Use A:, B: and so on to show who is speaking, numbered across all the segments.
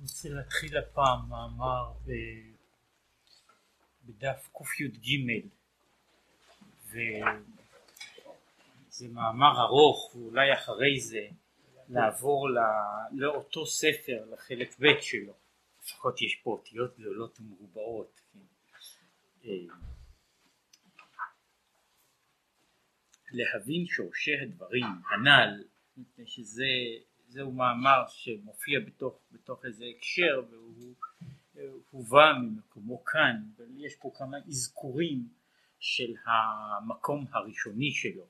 A: רוצה להתחיל הפעם מאמר ב... בדף קי"ג וזה מאמר ארוך ואולי אחרי זה לעבור לא... לאותו ספר לחלק ב' שלו לפחות יש פה אותיות גדולות ומרובעות כן. להבין שורשי הדברים הנ"ל מפני שזה זהו מאמר שמופיע בתוך, בתוך איזה הקשר והוא הובא ממקומו כאן ויש פה כמה אזכורים של המקום הראשוני שלו.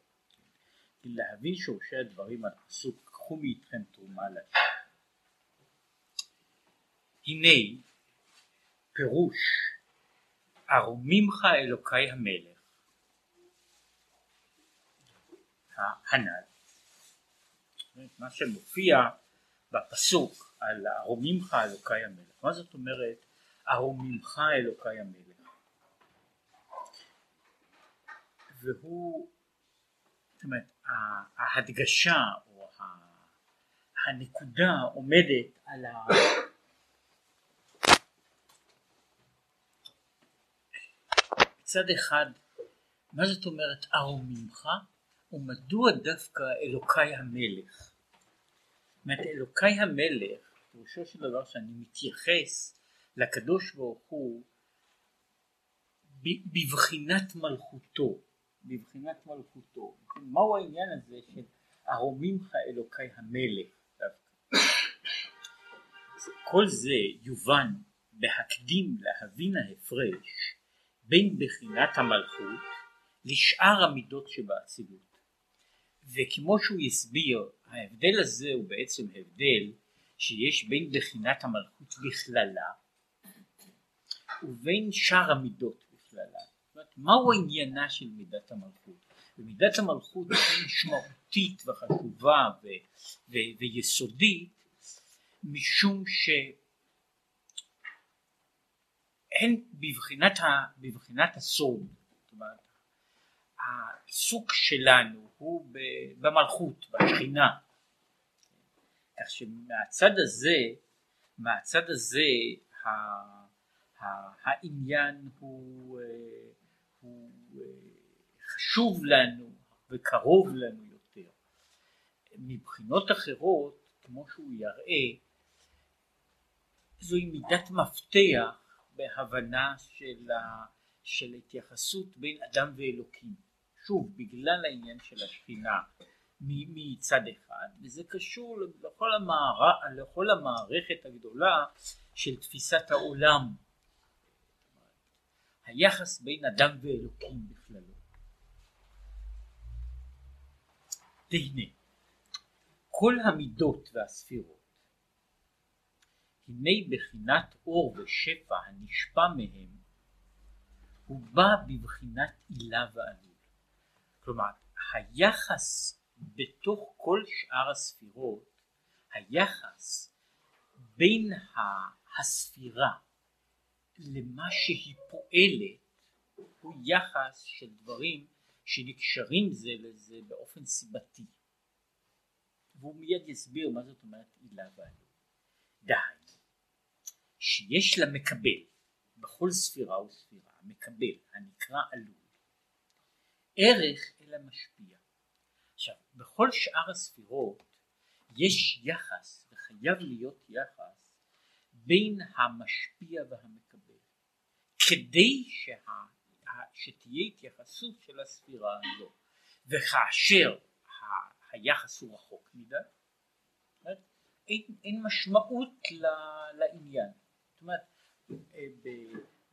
A: להבין שורשי הדברים על הפסוק קחו מאיתכם תרומה לשם הנה פירוש ארומימך אלוקי המלך הנ"ל מה שמופיע בפסוק על ארומימך אלוקי המלך. מה זאת אומרת ארומימך אלוקי המלך? והוא זאת אומרת ההדגשה או הנקודה עומדת על ה... מצד אחד מה זאת אומרת ארומימך ומדוע דווקא אלוקי המלך אומרת אלוקי המלך פירושו של דבר שאני מתייחס לקדוש ברוך הוא בבחינת מלכותו בבחינת מלכותו. מהו העניין הזה של ארומימך אלוקי המלך כל זה יובן בהקדים להבין ההפרש בין בחינת המלכות לשאר המידות שבאצילות. וכמו שהוא הסביר ההבדל הזה הוא בעצם הבדל שיש בין בחינת המלכות בכללה ובין שאר המידות בכללה. זאת מהו עניינה של מידת המלכות? ומידת המלכות היא משמעותית וחשובה ו- ו- ויסודית משום שאין בבחינת, ה- בבחינת הסוד, זאת אומרת העיסוק שלנו הוא במלכות, בשכינה. כך שמהצד הזה, מהצד הזה ה, ה, העניין הוא, הוא חשוב לנו וקרוב לנו יותר. מבחינות אחרות, כמו שהוא יראה, זוהי מידת מפתח בהבנה של, ה, של התייחסות בין אדם ואלוקים. שוב בגלל העניין של השכינה מצד אחד וזה קשור לכל, המער... לכל המערכת הגדולה של תפיסת העולם. היחס בין אדם ואלוקים בכללו. והנה כל המידות והספירות הנה בחינת אור ושפע הנשפע מהם הוא בא בבחינת עילה ועלות כלומר היחס בתוך כל שאר הספירות היחס בין הספירה למה שהיא פועלת הוא יחס של דברים שנקשרים זה לזה באופן סיבתי. והוא מיד יסביר מה זאת אומרת עילה ועלות דהיינו שיש למקבל בכל ספירה וספירה מקבל הנקרא עלות ערך אלא משפיע. בכל שאר הספירות יש יחס וחייב להיות יחס בין המשפיע והמקבל. כדי שה, שתהיה התייחסות של הספירה הזו וכאשר היחס הוא רחוק מדי אין, אין משמעות לעניין. זאת אומרת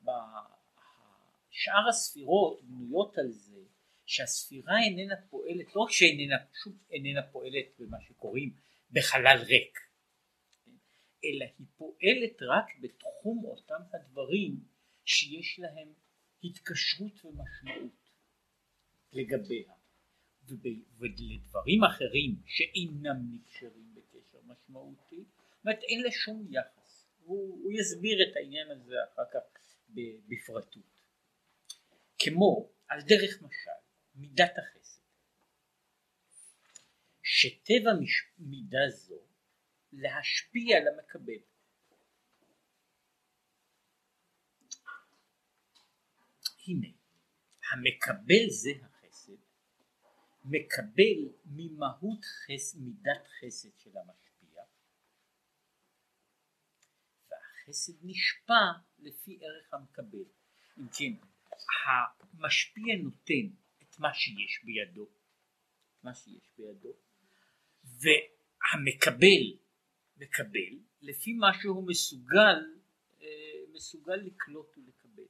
A: בשאר הספירות בנויות על זה שהספירה איננה פועלת, לא רק שאיננה פשוט איננה פועלת במה שקוראים בחלל ריק, אלא היא פועלת רק בתחום אותם הדברים שיש להם התקשרות ומשמעות לגביה, ולדברים אחרים שאינם נקשרים בקשר משמעותי, זאת אין לה שום יחס, הוא, הוא יסביר את העניין הזה אחר כך בפרטות. כמו על דרך משל מידת החסד. שטבע מש... מידה זו להשפיע על המקבל. הנה, המקבל זה החסד, מקבל ממהות חס... מידת חסד של המשפיע, והחסד נשפע לפי ערך המקבל. אם כן, המשפיע נותן מה שיש בידו. מה שיש בידו. והמקבל מקבל לפי מה שהוא מסוגל אה, מסוגל לקלוט ולקבל.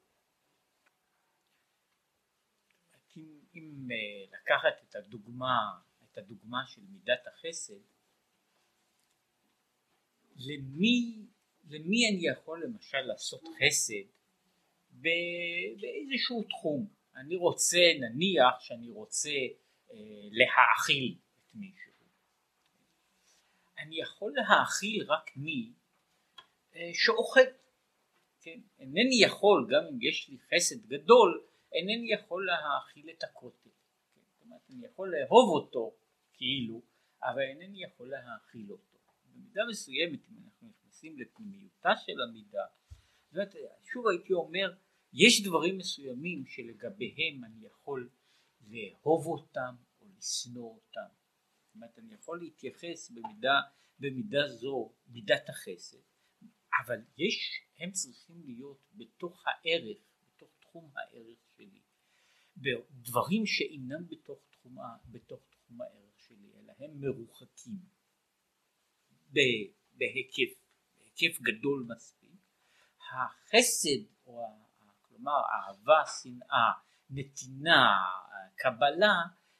A: אם, אם אה, לקחת את הדוגמה את הדוגמה של מידת החסד למי למי אני יכול למשל לעשות חסד באיזשהו תחום אני רוצה נניח שאני רוצה אה, להאכיל את מישהו אני יכול להאכיל רק מי אה, שאוכל כן? אינני יכול גם אם יש לי חסד גדול אינני יכול להאכיל את הכותל כן? זאת אומרת אני יכול לאהוב אותו כאילו אבל אינני יכול להאכיל אותו במידה מסוימת אם אנחנו נכנסים לפנימיותה של המידה זאת שוב הייתי אומר יש דברים מסוימים שלגביהם אני יכול לאהוב אותם או לשנוא אותם. זאת אומרת אני יכול להתייחס במידה, במידה זו מידת החסד אבל יש הם צריכים להיות בתוך הערך בתוך תחום הערך שלי. דברים שאינם בתוך תחום, בתוך תחום הערך שלי אלא הם מרוחקים. בהיקף, בהיקף גדול מספיק. החסד או כלומר אהבה, שנאה, נתינה, קבלה,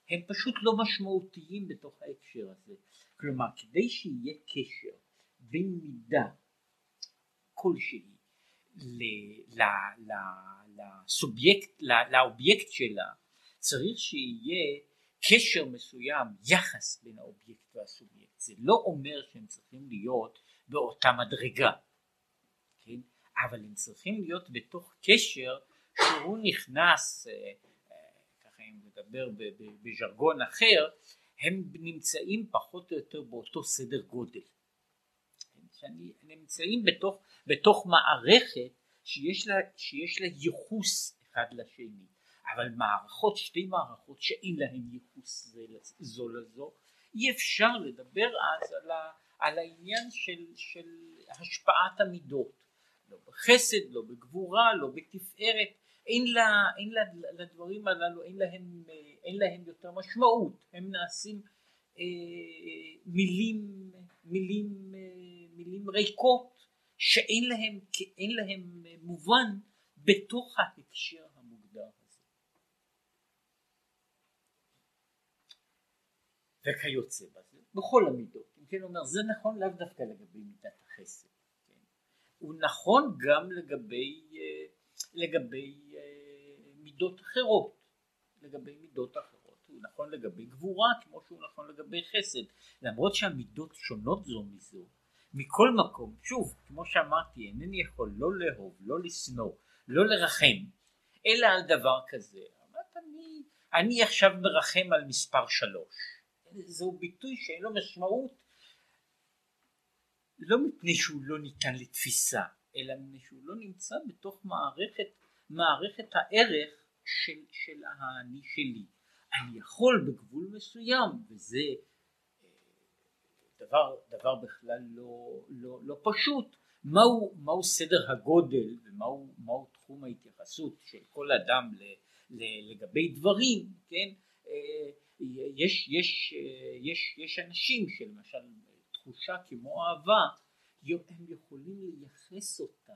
A: הם פשוט לא משמעותיים בתוך ההקשר הזה. כלומר, כדי שיהיה קשר בין מידה כלשהי לסובייקט, לאובייקט שלה, צריך שיהיה קשר מסוים, יחס בין האובייקט והסובייקט. זה לא אומר שהם צריכים להיות באותה מדרגה. כן? אבל הם צריכים להיות בתוך קשר שהוא נכנס, אה, אה, ככה אם נדבר בז'רגון אחר, הם נמצאים פחות או יותר באותו סדר גודל. שאני, נמצאים בתוך, בתוך מערכת שיש לה, שיש לה ייחוס אחד לשני, אבל מערכות, שתי מערכות שאין להן ייחוס זו לזו, אי אפשר לדבר אז על, ה, על העניין של, של השפעת המידות. לא בחסד, לא בגבורה, לא בתפארת, אין, לה, אין לה, לדברים הללו, אין להם, אין להם יותר משמעות, הם נעשים אה, מילים, מילים, אה, מילים ריקות שאין להם, להם מובן בתוך ההקשר המוגדר הזה. וכיוצא בזה, בכל המידות, אם כן אומר, זה נכון לאו דווקא לגבי מידת החסד. הוא נכון גם לגבי, אה, לגבי אה, מידות אחרות, לגבי מידות אחרות, הוא נכון לגבי גבורה כמו שהוא נכון לגבי חסד, למרות שהמידות שונות זו מזו, מכל מקום, שוב, כמו שאמרתי, אינני יכול לא לאהוב, לא לשנוא, לא לרחם, אלא על דבר כזה. אמרת, אני, אני עכשיו מרחם על מספר שלוש. זהו ביטוי שאין לו משמעות לא מפני שהוא לא ניתן לתפיסה, אלא מפני שהוא לא נמצא בתוך מערכת, מערכת הערך של, של האני שלי. אני יכול בגבול מסוים, וזה אה, דבר, דבר בכלל לא, לא, לא פשוט, מהו, מהו סדר הגודל ומהו מהו תחום ההתייחסות של כל אדם ל, ל, לגבי דברים, כן? אה, יש, יש, אה, יש, יש אנשים שלמשל תחושה כמו אהבה, הם יכולים לייחס אותה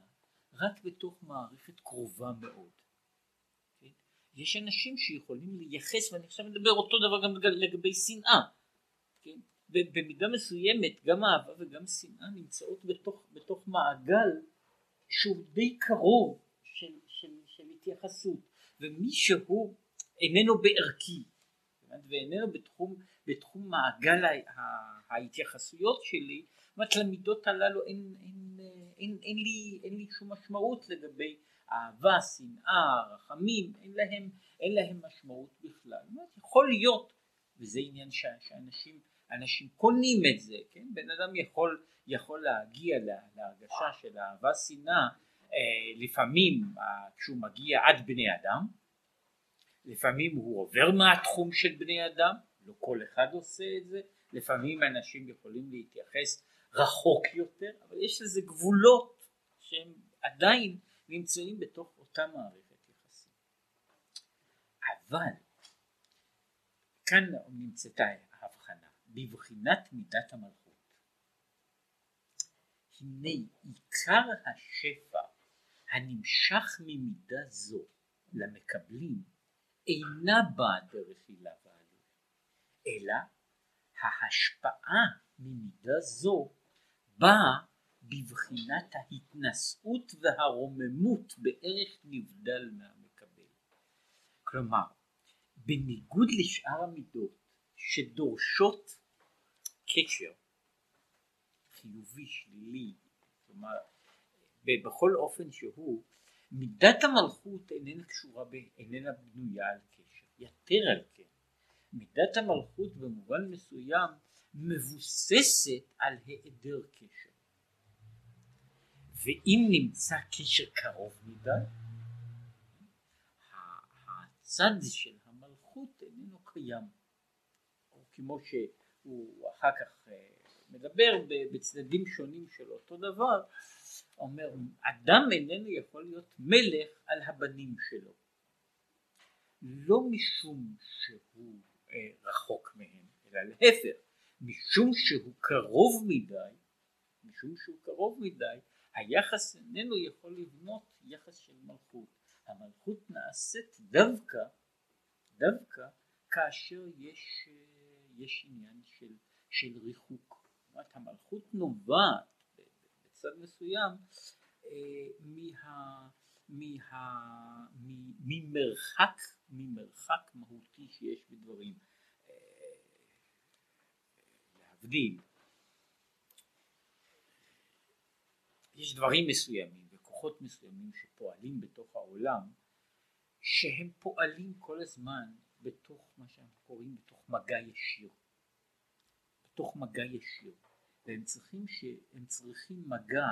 A: רק בתוך מערכת קרובה מאוד. כן? יש אנשים שיכולים לייחס, ואני עכשיו מדבר אותו דבר גם לגבי שנאה. כן? במידה מסוימת גם אהבה וגם שנאה נמצאות בתוך, בתוך מעגל שהוא די קרוב של, של, של התייחסות, ומי שהוא איננו בערכי ואיננו בתחום, בתחום מעגל ההתייחסויות שלי, זאת אומרת למידות הללו אין, אין, אין, אין, לי, אין לי שום משמעות לגבי אהבה, שנאה, רחמים, אין להם, אין להם משמעות בכלל. אומרת, יכול להיות, וזה עניין ש, שאנשים אנשים קונים את זה, כן? בן אדם יכול, יכול להגיע להרגשה של אהבה, שנאה לפעמים כשהוא מגיע עד בני אדם, לפעמים הוא עובר מהתחום של בני אדם, לא כל אחד עושה את זה, לפעמים אנשים יכולים להתייחס רחוק יותר, אבל יש לזה גבולות שהם עדיין נמצאים בתוך אותה מערכת יחסים. אבל כאן נמצאת ההבחנה, בבחינת מידת המלכות. הנה עיקר השפע הנמשך ממידה זו למקבלים אינה באה דרך הילה אלא ההשפעה ממידה זו באה בבחינת ההתנשאות והרוממות בערך נבדל מהמקבל. כלומר, בניגוד לשאר המידות שדורשות קשר חיובי, שלילי, כלומר, בכל אופן שהוא, מידת המלכות איננה קשורה, איננה בנויה על קשר, יתר על כן, מידת המלכות במובן מסוים מבוססת על היעדר קשר. ואם נמצא קשר קרוב מדי, הצד של המלכות איננו קיים. או כמו שהוא אחר כך אה, מדבר בצדדים שונים של אותו דבר, אומר אדם איננו יכול להיות מלך על הבנים שלו. לא משום שהוא רחוק מהם, אלא להפך, משום שהוא קרוב מדי, משום שהוא קרוב מדי, היחס איננו יכול לבנות יחס של מלכות. המלכות נעשית דווקא, דווקא כאשר יש, יש עניין של, של ריחוק. זאת אומרת, המלכות נובעת בצד מסוים אה, מה, מה, ממרחק, ממרחק מהותי שיש בדברים. להבדיל יש דברים מסוימים וכוחות מסוימים שפועלים בתוך העולם שהם פועלים כל הזמן בתוך מה שאנחנו קוראים בתוך מגע ישיר בתוך מגע ישיר והם צריכים, ש, צריכים מגע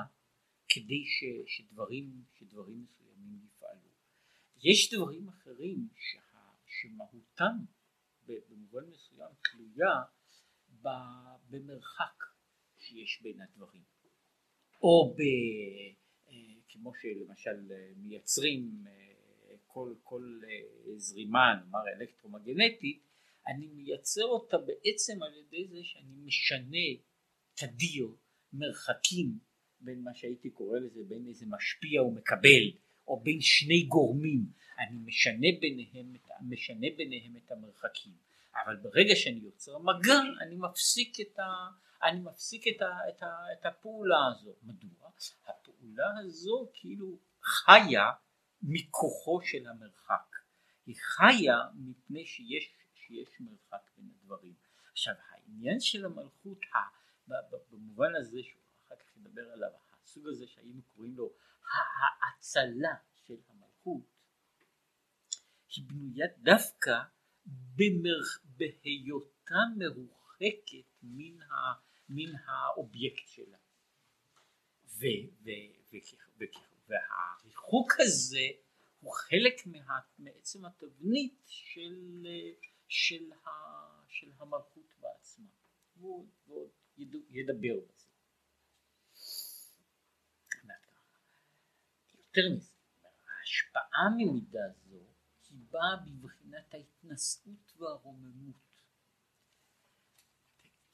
A: כדי ש, שדברים, שדברים מסוימים יפעלו. יש דברים אחרים שה, שמהותם במובן מסוים תלויה במרחק שיש בין הדברים. או ב, אה, כמו שלמשל אה, מייצרים אה, כל, כל זרימה נאמר אלקטרומגנטית אני מייצר אותה בעצם על ידי זה שאני משנה תדיר מרחקים בין מה שהייתי קורא לזה בין איזה משפיע ומקבל או בין שני גורמים אני משנה ביניהם, משנה ביניהם את המרחקים אבל ברגע שאני יוצר מגע אני מפסיק את, ה, אני מפסיק את, ה, את, ה, את הפעולה הזו. מדוע? הפעולה הזו כאילו חיה מכוחו של המרחק. היא חיה מפני שיש, שיש מרחק בין הדברים. עכשיו העניין של המלכות במובן הזה שהוא אחר כך ידבר עליו הסוג הזה שהיינו קוראים לו האצלה של המלכות היא בנויה דווקא במרח... בהיותה מרוחקת מן ה... מן האובייקט שלה. ו, ו, ו, ו, והריחוק הזה הוא חלק מה, מעצם התבנית של, של, ה, של המלכות בעצמה. והוא עוד ידבר בזה. יותר מזה, ההשפעה ממידה זו היא באה בבחינת ההתנשאות והרוממות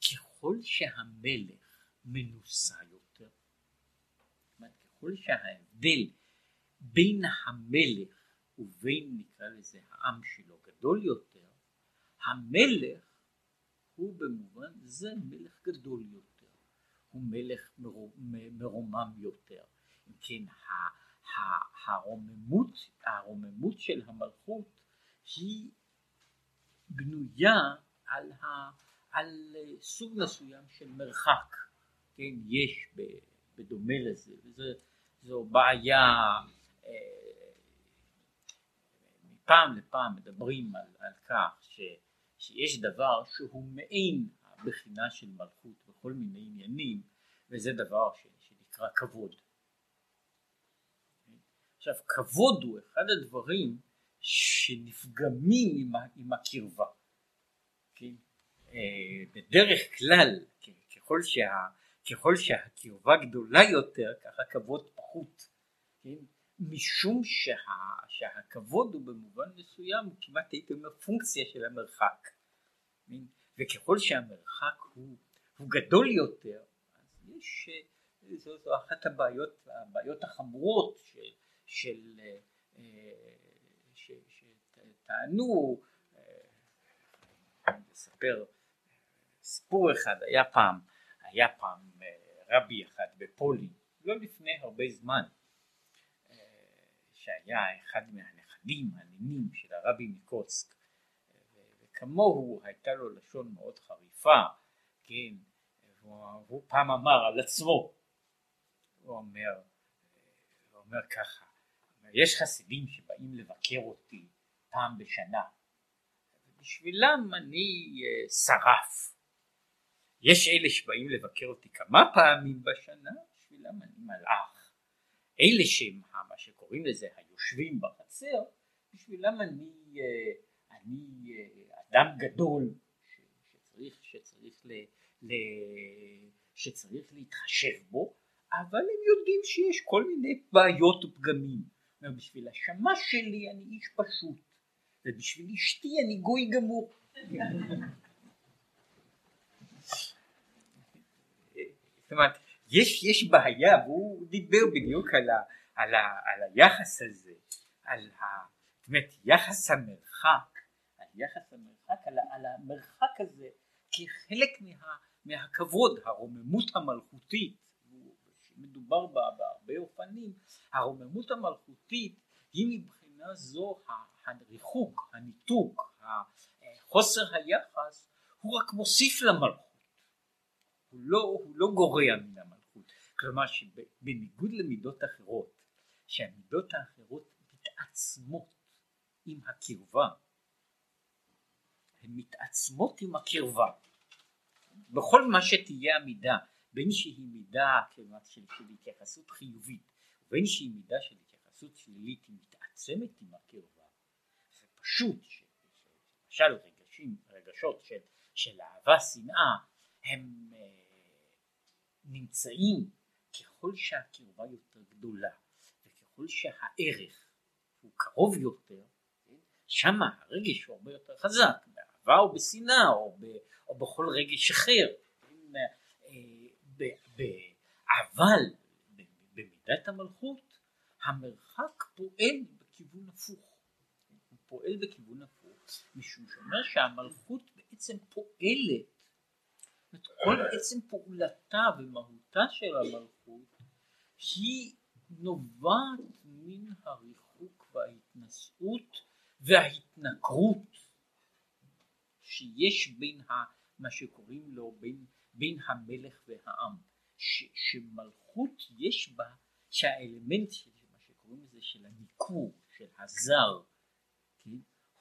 A: ככל שהמלך מנוסה יותר, ככל שההבדל בין המלך ובין נקרא לזה העם שלו גדול יותר, המלך הוא במובן זה מלך גדול יותר, הוא מלך מרומם יותר. אם כן, הרוממות, הרוממות של המלכות היא בנויה על ה... על סוג מסוים של מרחק, כן, יש בדומה לזה, וזו בעיה, אה, מפעם לפעם מדברים על, על כך ש, שיש דבר שהוא מעין הבחינה של מלכות בכל מיני עניינים, וזה דבר ש, שנקרא כבוד. עכשיו כבוד הוא אחד הדברים שנפגמים עם, עם הקרבה. כן? אה, בדרך כלל ככל, שה, ככל שהקרבה גדולה יותר ככה כבוד פחות. כן? משום שה, שהכבוד הוא במובן מסוים כמעט הייתי אומר פונקציה של המרחק. כן? וככל שהמרחק הוא, הוא גדול יותר אז יש זו, זו אחת הבעיות, הבעיות החמורות של, של, של, שטענו, לספר סיפור אחד, היה פעם, היה פעם רבי אחד בפולין, לא לפני הרבה זמן, שהיה אחד מהנכדים הנינים של הרבי מקוצק, וכמוהו הייתה לו לשון מאוד חריפה, כן, והוא פעם אמר על עצמו, הוא אומר, הוא אומר ככה, יש חסידים שבאים לבקר אותי פעם בשנה, בשבילם אני אה, שרף. יש אלה שבאים לבקר אותי כמה פעמים בשנה, בשבילם אני מלאך. אלה שהם מה שקוראים לזה היושבים בחצר, בשבילם אני, אה, אני אה, אדם גדול שצריך, שצריך, ל, ל, שצריך להתחשב בו, אבל הם יודעים שיש כל מיני בעיות ופגמים. בשביל השמש שלי אני איש פשוט, ובשביל אשתי אני גוי גמור. זאת אומרת, יש, יש בעיה, והוא דיבר בדיוק על, ה, על, ה, על היחס הזה, על ה, אומרת, יחס המרחק, על יחס המרחק, על, על המרחק הזה כחלק מה, מהכבוד, הרוממות המלכותית מדובר בה בהרבה אופנים, הרוממות המלכותית היא מבחינה זו הריחוק, הניתוק, חוסר היחס, הוא רק מוסיף למלכות, הוא לא, הוא לא גורע מן המלכות, כלומר שבניגוד למידות אחרות, שהמידות האחרות מתעצמות עם הקרבה, הן מתעצמות עם הקרבה, בכל מה שתהיה המידה בין שהיא מידה של, של התייחסות חיובית ובין שהיא מידה של התייחסות שלילית היא מתעצמת עם הקרבה זה פשוט למשל רגשים, רגשות של, של אהבה שנאה הם אה, נמצאים ככל שהקרבה יותר גדולה וככל שהערך הוא קרוב יותר שם הרגש הוא הרבה יותר חזק באהבה או בשנאה או, או בכל רגש אחר אבל במידת המלכות המרחק פועל בכיוון הפוך. הוא פועל בכיוון הפוך משום שאומר שהמלכות בעצם פועלת. כל עצם פעולתה ומהותה של המלכות היא נובעת מן הריחוק וההתנשאות וההתנכרות שיש בין ה, מה שקוראים לו בין, בין המלך והעם ש, שמלכות יש בה שהאלמנט של מה שקוראים לזה של הניכור של הזר כן,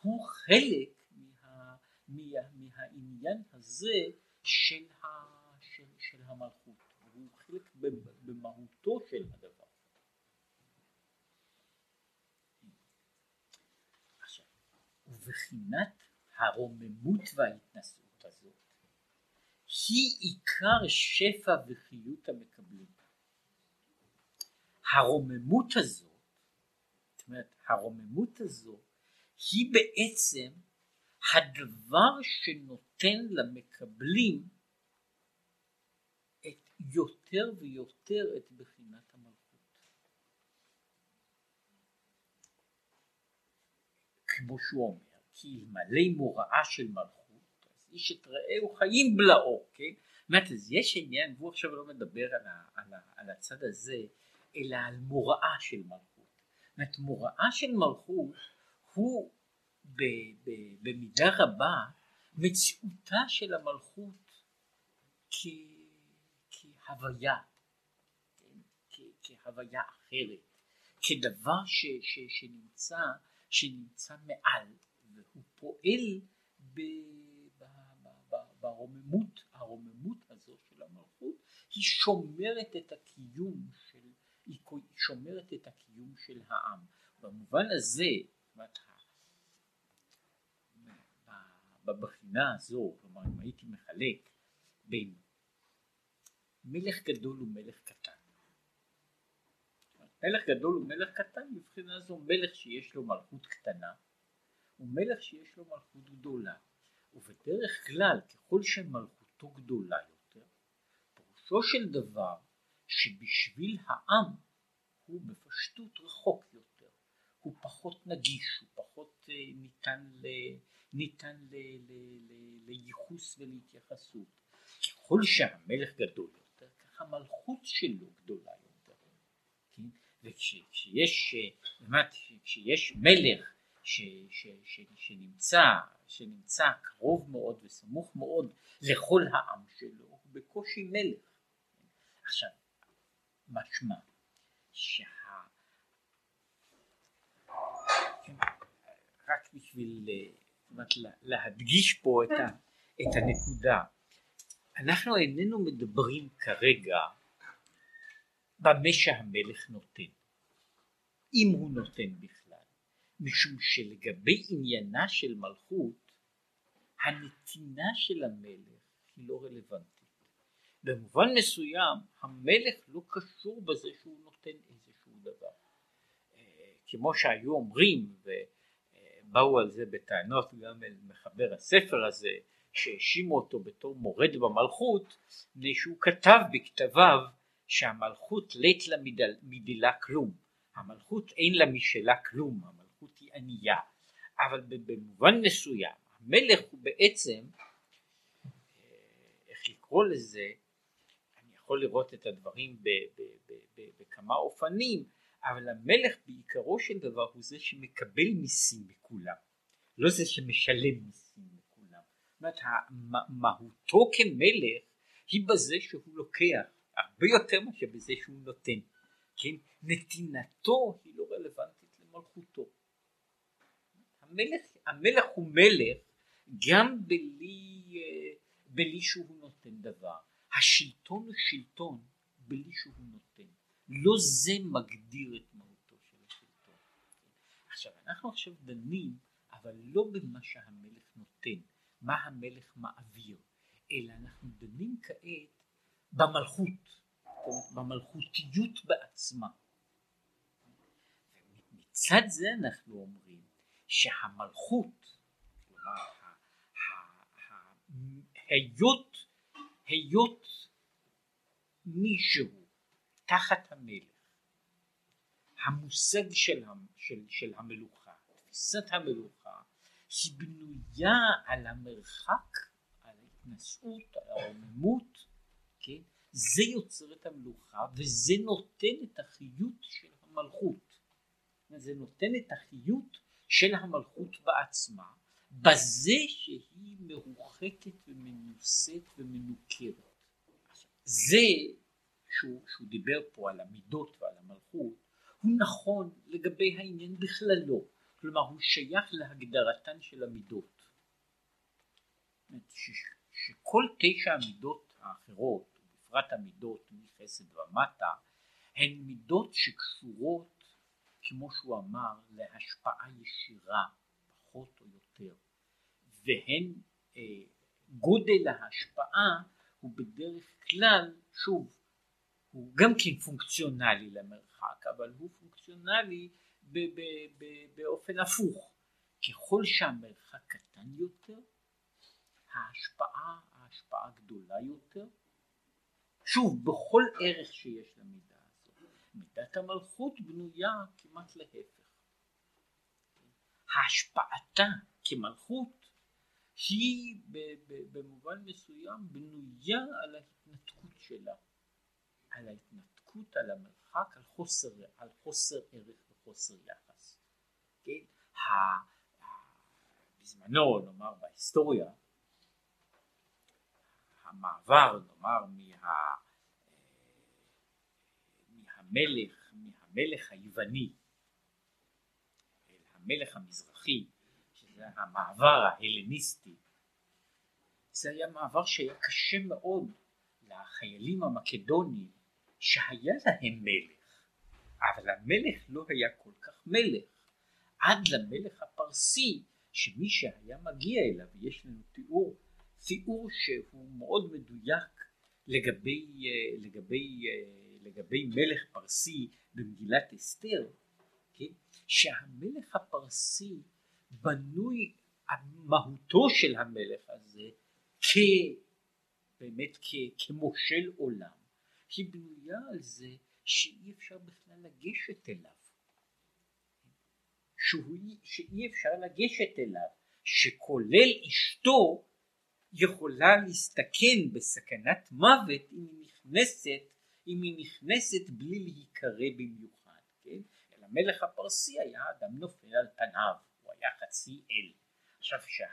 A: הוא חלק מה, מה, מהעניין הזה של, ה, של, של המלכות. הוא חלק במהותו של הדבר. ובחינת הרוממות וההתנשאות הזאת היא עיקר שפע וחיות המקבלים. הרוממות הזאת, זאת אומרת הרוממות הזו היא בעצם הדבר שנותן למקבלים את יותר ויותר את בחינת המלכות. כמו שהוא אומר, כי אלמלא מוראה של מלכות איש את רעהו חיים בלעו, כן? זאת אז יש עניין, והוא עכשיו לא מדבר על, ה, על, ה, על הצד הזה, אלא על מוראה של מלכות. זאת אומרת, מוראה של מלכות הוא ב, ב, במידה רבה מציאותה של המלכות כ, כהוויה, כן? כ, כהוויה אחרת, כדבר ש, ש, שנמצא, שנמצא מעל, והוא פועל ב... והרוממות, הרוממות הזו של המלכות היא שומרת את הקיום של, היא שומרת את הקיום של העם. במובן הזה, בבחינה הזו, כלומר אם הייתי מחלק בין מלך גדול ומלך קטן. מלך גדול ומלך קטן מבחינה זו מלך שיש לו מלכות קטנה ומלך שיש לו מלכות גדולה ובדרך כלל ככל שמלכותו גדולה יותר פירושו של דבר שבשביל העם הוא בפשטות רחוק יותר. הוא פחות נגיש הוא פחות אה, ניתן, ל, ניתן ל, ל, ל, לייחוס ולהתייחסות. ככל שהמלך גדול יותר כך המלכות שלו גדולה יותר. כן? וכשיש באמת, כשיש מלך ש, ש, ש, שנמצא, שנמצא קרוב מאוד וסמוך מאוד לכל העם שלו, הוא בקושי מלך. עכשיו, משמע שה... רק בשביל באמת, להדגיש פה את, ה, את הנקודה, אנחנו איננו מדברים כרגע במה שהמלך נותן, אם הוא נותן בכלל. משום שלגבי עניינה של מלכות הנתינה של המלך היא לא רלוונטית. במובן מסוים המלך לא קשור בזה שהוא נותן איזשהו דבר. אה, כמו שהיו אומרים ובאו על זה בטענות גם אל מחבר הספר הזה שהאשימו אותו בתור מורד במלכות מפני שהוא כתב בכתביו שהמלכות לית לה מדילה כלום המלכות אין לה משלה כלום ענייה. אבל במובן מסוים המלך הוא בעצם אה, איך לקרוא לזה אני יכול לראות את הדברים בכמה אופנים אבל המלך בעיקרו של דבר הוא זה שמקבל מיסים מכולם. לא זה שמשלם מיסים מכולם. זאת אומרת מהותו כמלך היא בזה שהוא לוקח הרבה יותר מאשר בזה שהוא נותן. כן? נתינתו היא לא רלוונטית למלכותו המלך, המלך הוא מלך גם בלי, אה, בלי שהוא נותן דבר. השלטון הוא שלטון בלי שהוא נותן. לא זה מגדיר את מהותו של השלטון. עכשיו אנחנו עכשיו דנים אבל לא במה שהמלך נותן, מה המלך מעביר, אלא אנחנו דנים כעת במלכות, במלכותיות בעצמה. מצד זה אנחנו אומרים שהמלכות, כלומר היות, היות מישהו תחת המלך, המושג של, של, של המלוכה, תפיסת המלוכה, היא בנויה על המרחק, על ההתנשאות, על הרוממות, כן? זה יוצר את המלוכה וזה נותן את החיות של המלכות. זה נותן את החיות של המלכות בעצמה בזה שהיא מרוחקת ומנוסית ומנוכרת. זה שהוא, שהוא דיבר פה על המידות ועל המלכות הוא נכון לגבי העניין בכללו כלומר הוא שייך להגדרתן של המידות ש, שכל תשע המידות האחרות בפרט המידות מחסד ומטה הן מידות שקשורות כמו שהוא אמר, להשפעה ישירה, פחות או יותר, והן אה, גודל ההשפעה הוא בדרך כלל, שוב, הוא גם כן פונקציונלי למרחק, אבל הוא פונקציונלי ב- ב- ב- באופן הפוך. ככל שהמרחק קטן יותר, ההשפעה, ההשפעה גדולה יותר. שוב, בכל ערך שיש למידה. מידת המלכות בנויה כמעט להפך. השפעתה כמלכות היא במובן מסוים בנויה על ההתנתקות שלה, על ההתנתקות, על המרחק, על חוסר, על חוסר ערך וחוסר יחס. כן? בזמנו, נאמר בהיסטוריה, המעבר, נאמר, מה... מהמלך, מהמלך היווני אל המלך המזרחי, שזה המעבר ההלניסטי, זה היה מעבר שהיה קשה מאוד לחיילים המקדונים שהיה להם מלך, אבל המלך לא היה כל כך מלך. עד למלך הפרסי שמי שהיה מגיע אליו יש לנו תיאור תיאור שהוא מאוד מדויק לגבי, לגבי, לגבי מלך פרסי במגילת אסתר, כן? שהמלך הפרסי בנוי, מהותו של המלך הזה כ... באמת כ, כמושל עולם, היא בנויה על זה שאי אפשר בכלל לגשת אליו, שהוא, שאי אפשר לגשת אליו, שכולל אשתו יכולה להסתכן בסכנת מוות אם היא נכנסת, אם היא נכנסת בלי להיקרא במיוחד, כן? אלא המלך הפרסי היה אדם נופל על פניו, הוא היה חצי אל. עכשיו שה,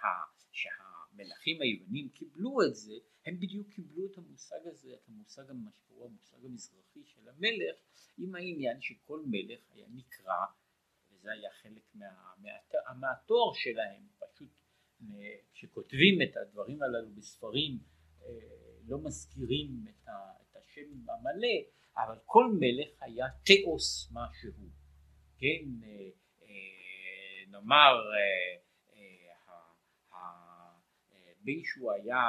A: שהמלכים היוונים קיבלו את זה, הם בדיוק קיבלו את המושג הזה, את המושג המשקור, המושג המזרחי של המלך, עם העניין שכל מלך היה נקרא, וזה היה חלק מה, מה, מהתואר שלהם, פשוט כשכותבים את הדברים הללו בספרים אה, לא מזכירים את, ה, השם המלא, אבל כל מלך היה תיאוס משהו, כן, אה, אה, נאמר בין שהוא היה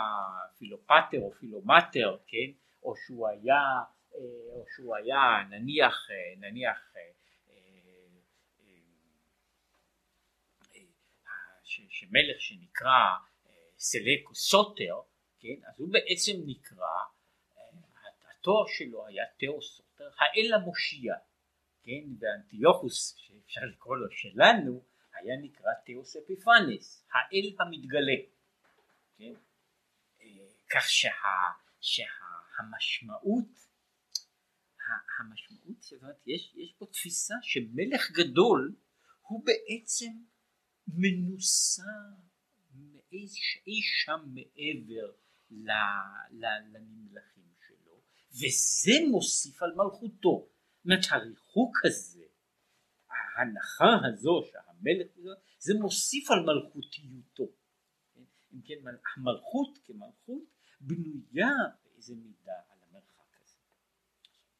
A: פילופטר או פילומטר, כן, או שהוא היה, או שהוא היה נניח, נניח שמלך שנקרא אה, סלקו סוטר, כן, אז הוא בעצם נקרא, אה, התואר שלו היה תאוס סוטר, האל המושיע, כן, ואנטיוכוס שאפשר לקרוא לו שלנו, היה נקרא תאוס אפיפנס, האל המתגלה, כן, אה, כך שה, שהמשמעות המשמעות, זאת אומרת, יש, יש פה תפיסה שמלך גדול הוא בעצם מנוסה אי שם מעבר לנמלכים וזה מוסיף על מלכותו. זאת אומרת הריחוק הזה, ההנחה הזו שהמלך, זה מוסיף על מלכותיותו. אם כן, המלכות כמלכות בנויה באיזה מידה על המרחק הזה.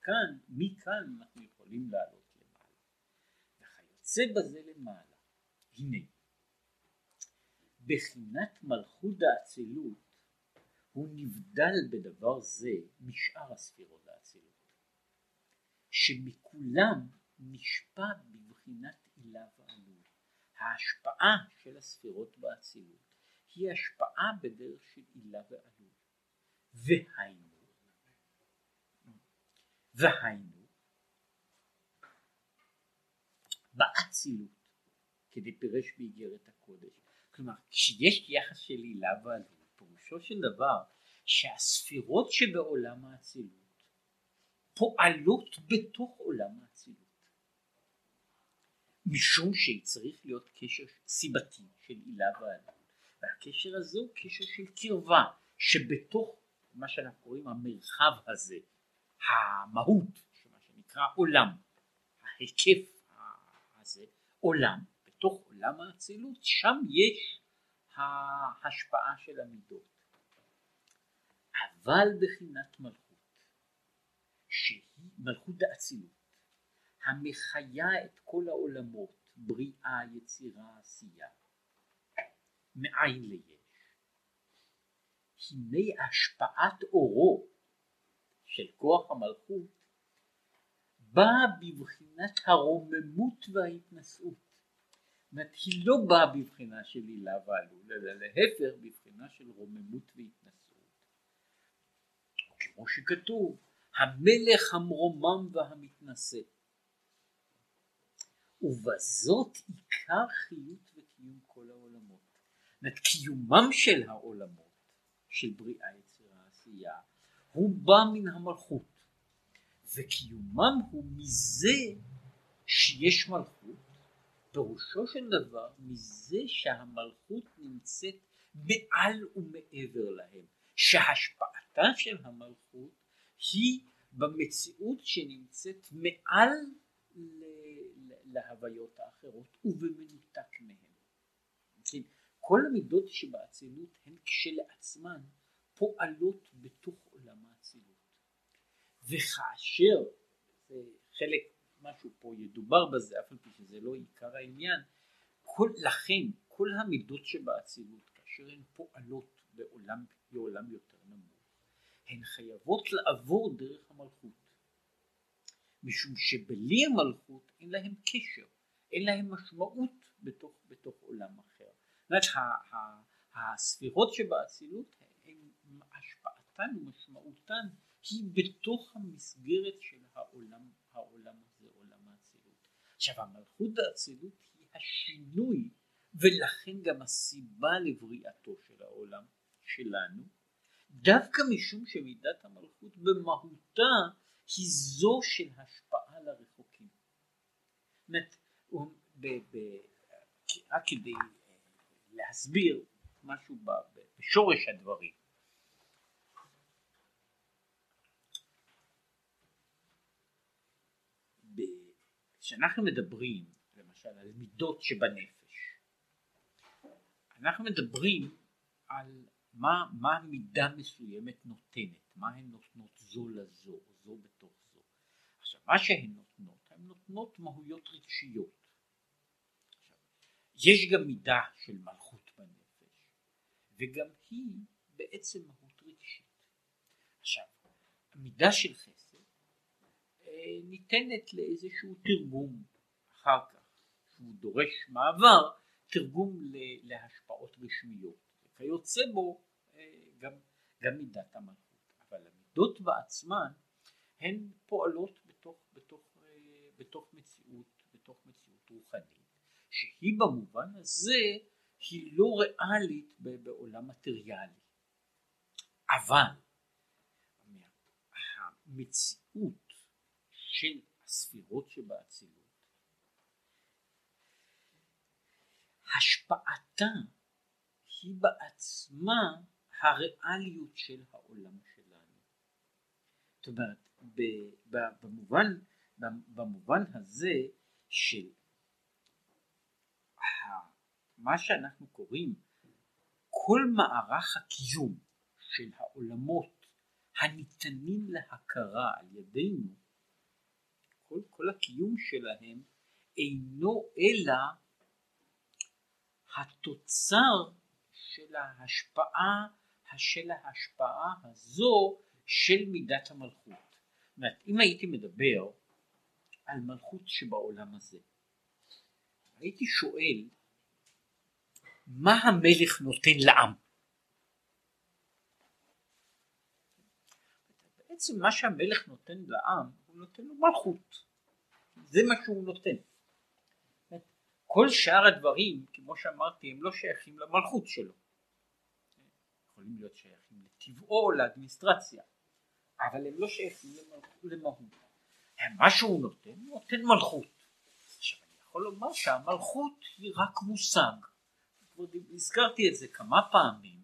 A: כאן, מכאן אנחנו יכולים לעלות למעלה. וכיוצא בזה למעלה, הנה בחינת מלכות האצילות הוא נבדל בדבר זה משאר הספירות האצילות שמכולם נשפע בבחינת עילה ועלול. ההשפעה של הספירות באצילות היא השפעה בדרך של עילה ועלול. והיינו. והיינו. באצילות כדי פירש באיגרת הקודש. כלומר כשיש יחס של הילה ועלות פירושו של דבר שהספירות שבעולם האצילות פועלות בתוך עולם האצילות. משום שצריך להיות קשר סיבתי של הילה ועלות. והקשר הזה הוא קשר של קרבה שבתוך מה שאנחנו קוראים המרחב הזה המהות מה שנקרא עולם ההיקף הזה עולם בתוך עולם האצילות, שם יש ההשפעה של המידות. אבל בחינת מלכות, שהיא מלכות האצילות, המחיה את כל העולמות, בריאה, יצירה, עשייה, מאין ליש. הנה השפעת אורו של כוח המלכות באה בבחינת הרוממות וההתנשאות. אומרת, היא לא באה בבחינה של הילה ועלול, אלא להפך בבחינה של רוממות והתנשאות. כמו שכתוב, המלך המרומם והמתנשא. ובזאת עיקר חיות וקיום כל העולמות. זאת אומרת, קיומם של העולמות, של בריאה, יצירה, עשייה, הוא בא מן המלכות. וקיומם הוא מזה שיש מלכות פירושו של דבר מזה שהמלכות נמצאת מעל ומעבר להם, שהשפעתה של המלכות היא במציאות שנמצאת מעל להוויות האחרות ובמנותק מהן. כן, כל המידות שבאצילות הן כשלעצמן פועלות בתוך עולם האצילות. וכאשר, חלק משהו פה ידובר בזה אף על פי שזה לא עיקר העניין כל, לכן כל המידות שבאצילות כאשר הן פועלות בעולם, בעולם יותר נמוך הן חייבות לעבור דרך המלכות משום שבלי המלכות אין להם קשר אין להם משמעות בתוך, בתוך עולם אחר. זאת אומרת הספירות שבאצילות השפעתן ומשמעותן היא בתוך המסגרת של העולם, העולם הזה. עכשיו המלכות באצילות היא השינוי ולכן גם הסיבה לבריאתו של העולם שלנו, דווקא משום שמידת המלכות במהותה היא זו של השפעה לרחוקים. זאת אומרת, רק כדי להסביר משהו בשורש הדברים. כשאנחנו מדברים למשל על מידות שבנפש, אנחנו מדברים על מה, מה מידה מסוימת נותנת, מה הן נותנות זו לזו, זו בתוך זו. עכשיו מה שהן נותנות, הן נותנות מהויות רגשיות. עכשיו, יש גם מידה של מלכות בנפש, וגם היא בעצם מהות רגשית. עכשיו, המידה של חסד ניתנת לאיזשהו תרגום אחר כך, שהוא דורש מעבר, תרגום להשפעות רשמיות. וכיוצא בו אה, גם, גם מידת המלכות. אבל המידות בעצמן הן פועלות בתוך, בתוך, אה, בתוך מציאות, בתוך מציאות רוחנית, שהיא במובן הזה היא לא ריאלית בעולם מטריאלי. אבל המציאות של הספירות שבאצילות השפעתה היא בעצמה הריאליות של העולם שלנו. זאת אומרת, במובן, במובן הזה של מה שאנחנו קוראים כל מערך הקיום של העולמות הניתנים להכרה על ידינו, כל, כל הקיום שלהם אינו אלא התוצר של ההשפעה, של ההשפעה הזו של מידת המלכות. זאת אומרת, אם הייתי מדבר על מלכות שבעולם הזה, הייתי שואל מה המלך נותן לעם? בעצם מה שהמלך נותן לעם, הוא נותן לו מלכות. זה מה שהוא נותן. כל שאר הדברים, כמו שאמרתי, הם לא שייכים למלכות שלו. יכולים להיות שייכים לטבעו, לאדמיניסטרציה, אבל הם לא שייכים למהות. מה שהוא נותן, הוא נותן מלכות. עכשיו אני יכול לומר שהמלכות היא רק מושג. הזכרתי את זה כמה פעמים,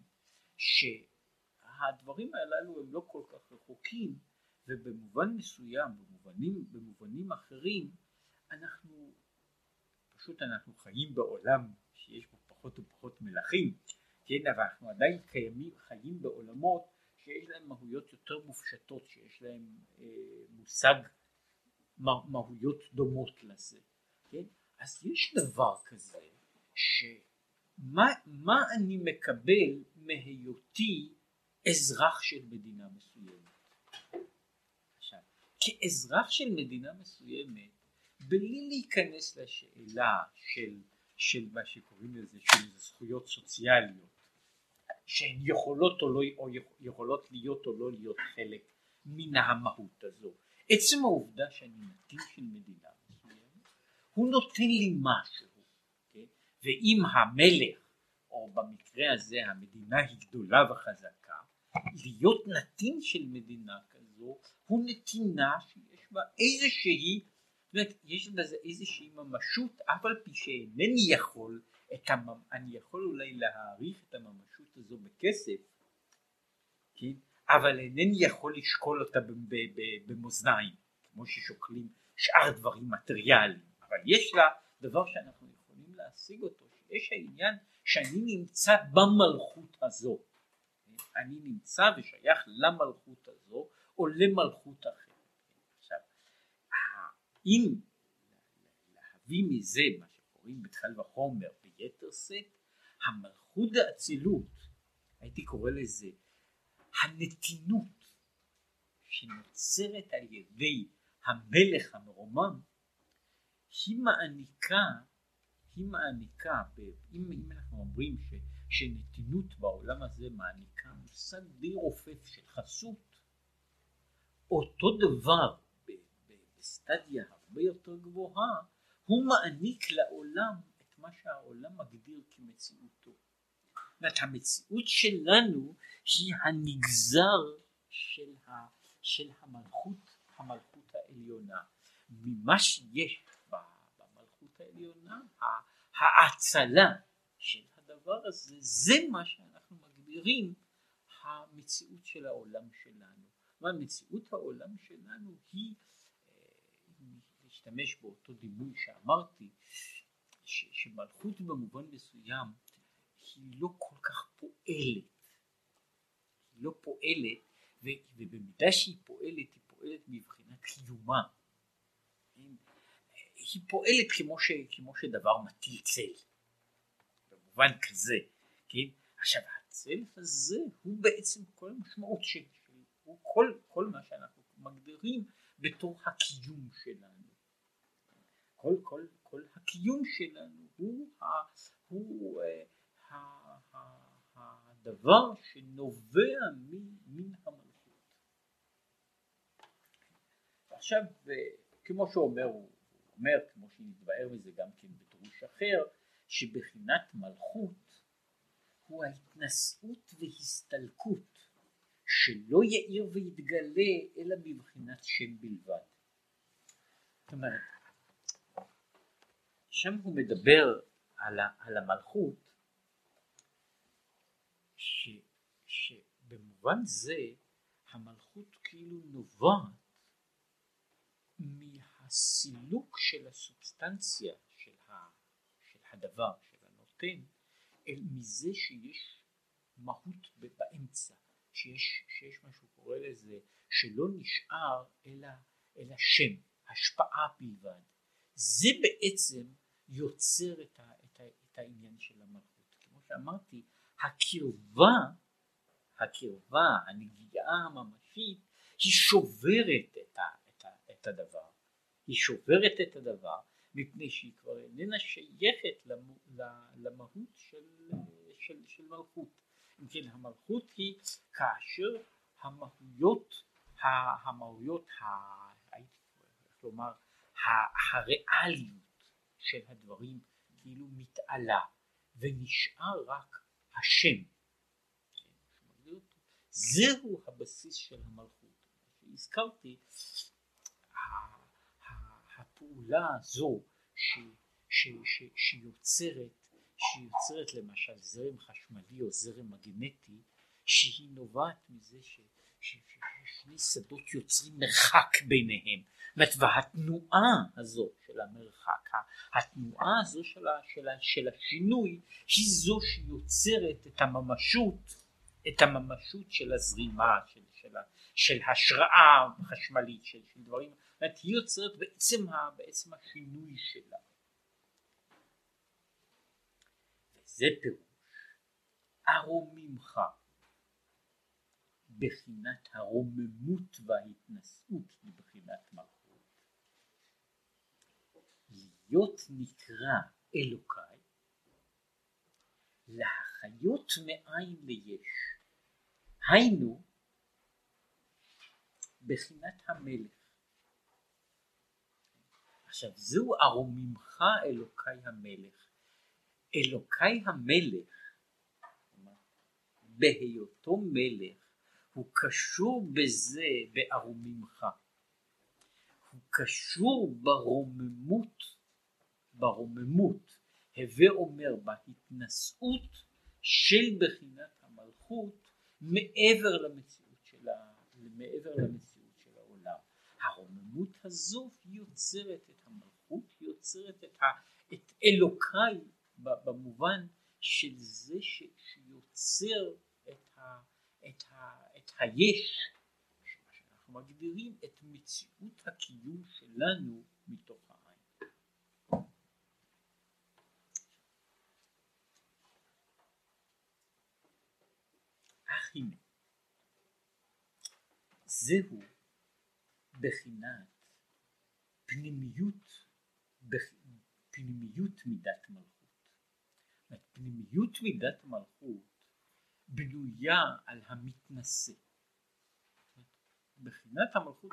A: שהדברים הללו הם לא כל כך רחוקים, ובמובן מסוים, במובנים, במובנים אחרים, אנחנו פשוט אנחנו חיים בעולם שיש בו פחות ופחות מלכים, כן, אבל אנחנו עדיין קיימים, חיים בעולמות שיש להם מהויות יותר מופשטות, שיש להם אה, מושג מה, מהויות דומות לזה, כן, אז יש דבר כזה שמה אני מקבל מהיותי אזרח של מדינה מסוימת. כאזרח של מדינה מסוימת בלי להיכנס לשאלה של, של מה שקוראים לזה של זכויות סוציאליות שהן יכולות או לא או יכולות להיות או לא להיות חלק מן המהות הזו עצם העובדה שאני נתין של מדינה מסוימת הוא נותן לי משהו כן? ואם המלך או במקרה הזה המדינה היא גדולה וחזקה להיות נתין של מדינה כזו הוא נתינה שיש בה איזושהי זאת אומרת, יש בזה איזושהי ממשות, אף על פי שאינני יכול, את המ... אני יכול אולי להעריך את הממשות הזו בכסף, כן? אבל אינני יכול לשקול אותה במאזניים, כמו ששוקלים שאר דברים מטריאליים, אבל יש לה דבר שאנחנו יכולים להשיג אותו, שיש העניין שאני נמצא במלכות הזו, אני נמצא ושייך למלכות הזו או למלכות אחרת. אם מביא מזה מה שקוראים בתחל וחומר ביתר שאת המלכות האצילות הייתי קורא לזה הנתינות שנוצרת על ידי המלך המרומם היא מעניקה היא מעניקה אם, אם אנחנו אומרים ש, שנתינות בעולם הזה מעניקה מושג די רופף של חסות אותו דבר בסטדיה הרבה יותר גבוהה הוא מעניק לעולם את מה שהעולם מגדיר כמציאותו. זאת אומרת המציאות שלנו היא הנגזר של, ה, של המלכות, המלכות העליונה. ממה שיש במלכות העליונה, ההאצלה של הדבר הזה, זה מה שאנחנו מגדירים המציאות של העולם שלנו. והמציאות העולם שלנו היא, אה, להשתמש באותו דימוי שאמרתי, שמלכות במובן מסוים היא לא כל כך פועלת, היא לא פועלת, ובמידה שהיא פועלת, היא פועלת מבחינת קיומה. היא פועלת כמו, ש, כמו שדבר מטיל צל, במובן כזה, כן? עכשיו הצל הזה הוא בעצם כל המשמעות של הוא כל, כל מה שאנחנו מגדירים בתור הקיום שלנו. כל, כל, כל הקיום שלנו הוא, ה, הוא uh, ה, ה, הדבר שנובע מן המלכות. עכשיו כמו שאומר הוא אומר כמו שנתבהר מזה גם כן בדרוש אחר שבחינת מלכות הוא ההתנשאות והסתלקות שלא יאיר ויתגלה אלא בבחינת שם בלבד. זאת אומרת שם הוא מדבר על, ה, על המלכות ש, שבמובן זה המלכות כאילו נובעת מהסילוק של הסובסטנציה של, ה, של הדבר, של הנותן, אל מזה שיש מהות באמצע, שיש, שיש מה שהוא קורא לזה, שלא נשאר אלא, אלא שם, השפעה בלבד. זה בעצם יוצר את, ה, את, ה, את העניין של המלכות. כמו שאמרתי, הקרבה, הקרבה, הנגיעה הממשית, היא שוברת את, ה, את, ה, את הדבר. היא שוברת את הדבר מפני שהיא כבר איננה שייכת למהות של, של, של מלכות. אם כן, המלכות היא כאשר המהויות, המהויות, איך לומר, הריאליות של הדברים כאילו מתעלה ונשאר רק השם. זהו הבסיס של המלכות. הזכרתי, הפעולה הזו ש, ש, ש, שיוצרת, שיוצרת למשל זרם חשמלי או זרם מגנטי, שהיא נובעת מזה ש, ש, ששני שדות יוצרים מרחק ביניהם. והתנועה הזו של המרחק, התנועה הזו של, ה, של, ה, של השינוי, היא זו שיוצרת את הממשות, את הממשות של הזרימה, של, של, של השראה חשמלית, של, של דברים, זאת אומרת היא יוצרת בעצם, ה, בעצם השינוי שלה. וזה פירוש ארוממך בחינת הרוממות וההתנשאות מבחינת מלכות. להיות נקרא אלוקיי, להחיות מאין ליש. היינו, בחינת המלך. עכשיו זהו ארוממך אלוקי המלך. אלוקי המלך, בהיותו מלך, הוא קשור בזה בארוממך. הוא קשור ברוממות ברוממות, הווה אומר בהתנשאות של בחינת המלכות מעבר למציאות של, ה... מעבר למציאות של העולם. הרוממות הזו יוצרת את המלכות, יוצרת את, ה... את אלוקיי במובן של זה ש, שיוצר את, ה, את, ה, את היש, מה שאנחנו מגדירים את מציאות הקיום שלנו מתוך העין. אך הנה, זהו בחינת פנימיות, פנימיות מידת מלכות. פנימיות מידת מלכות בנויה על המתנשא. בחינת המלכות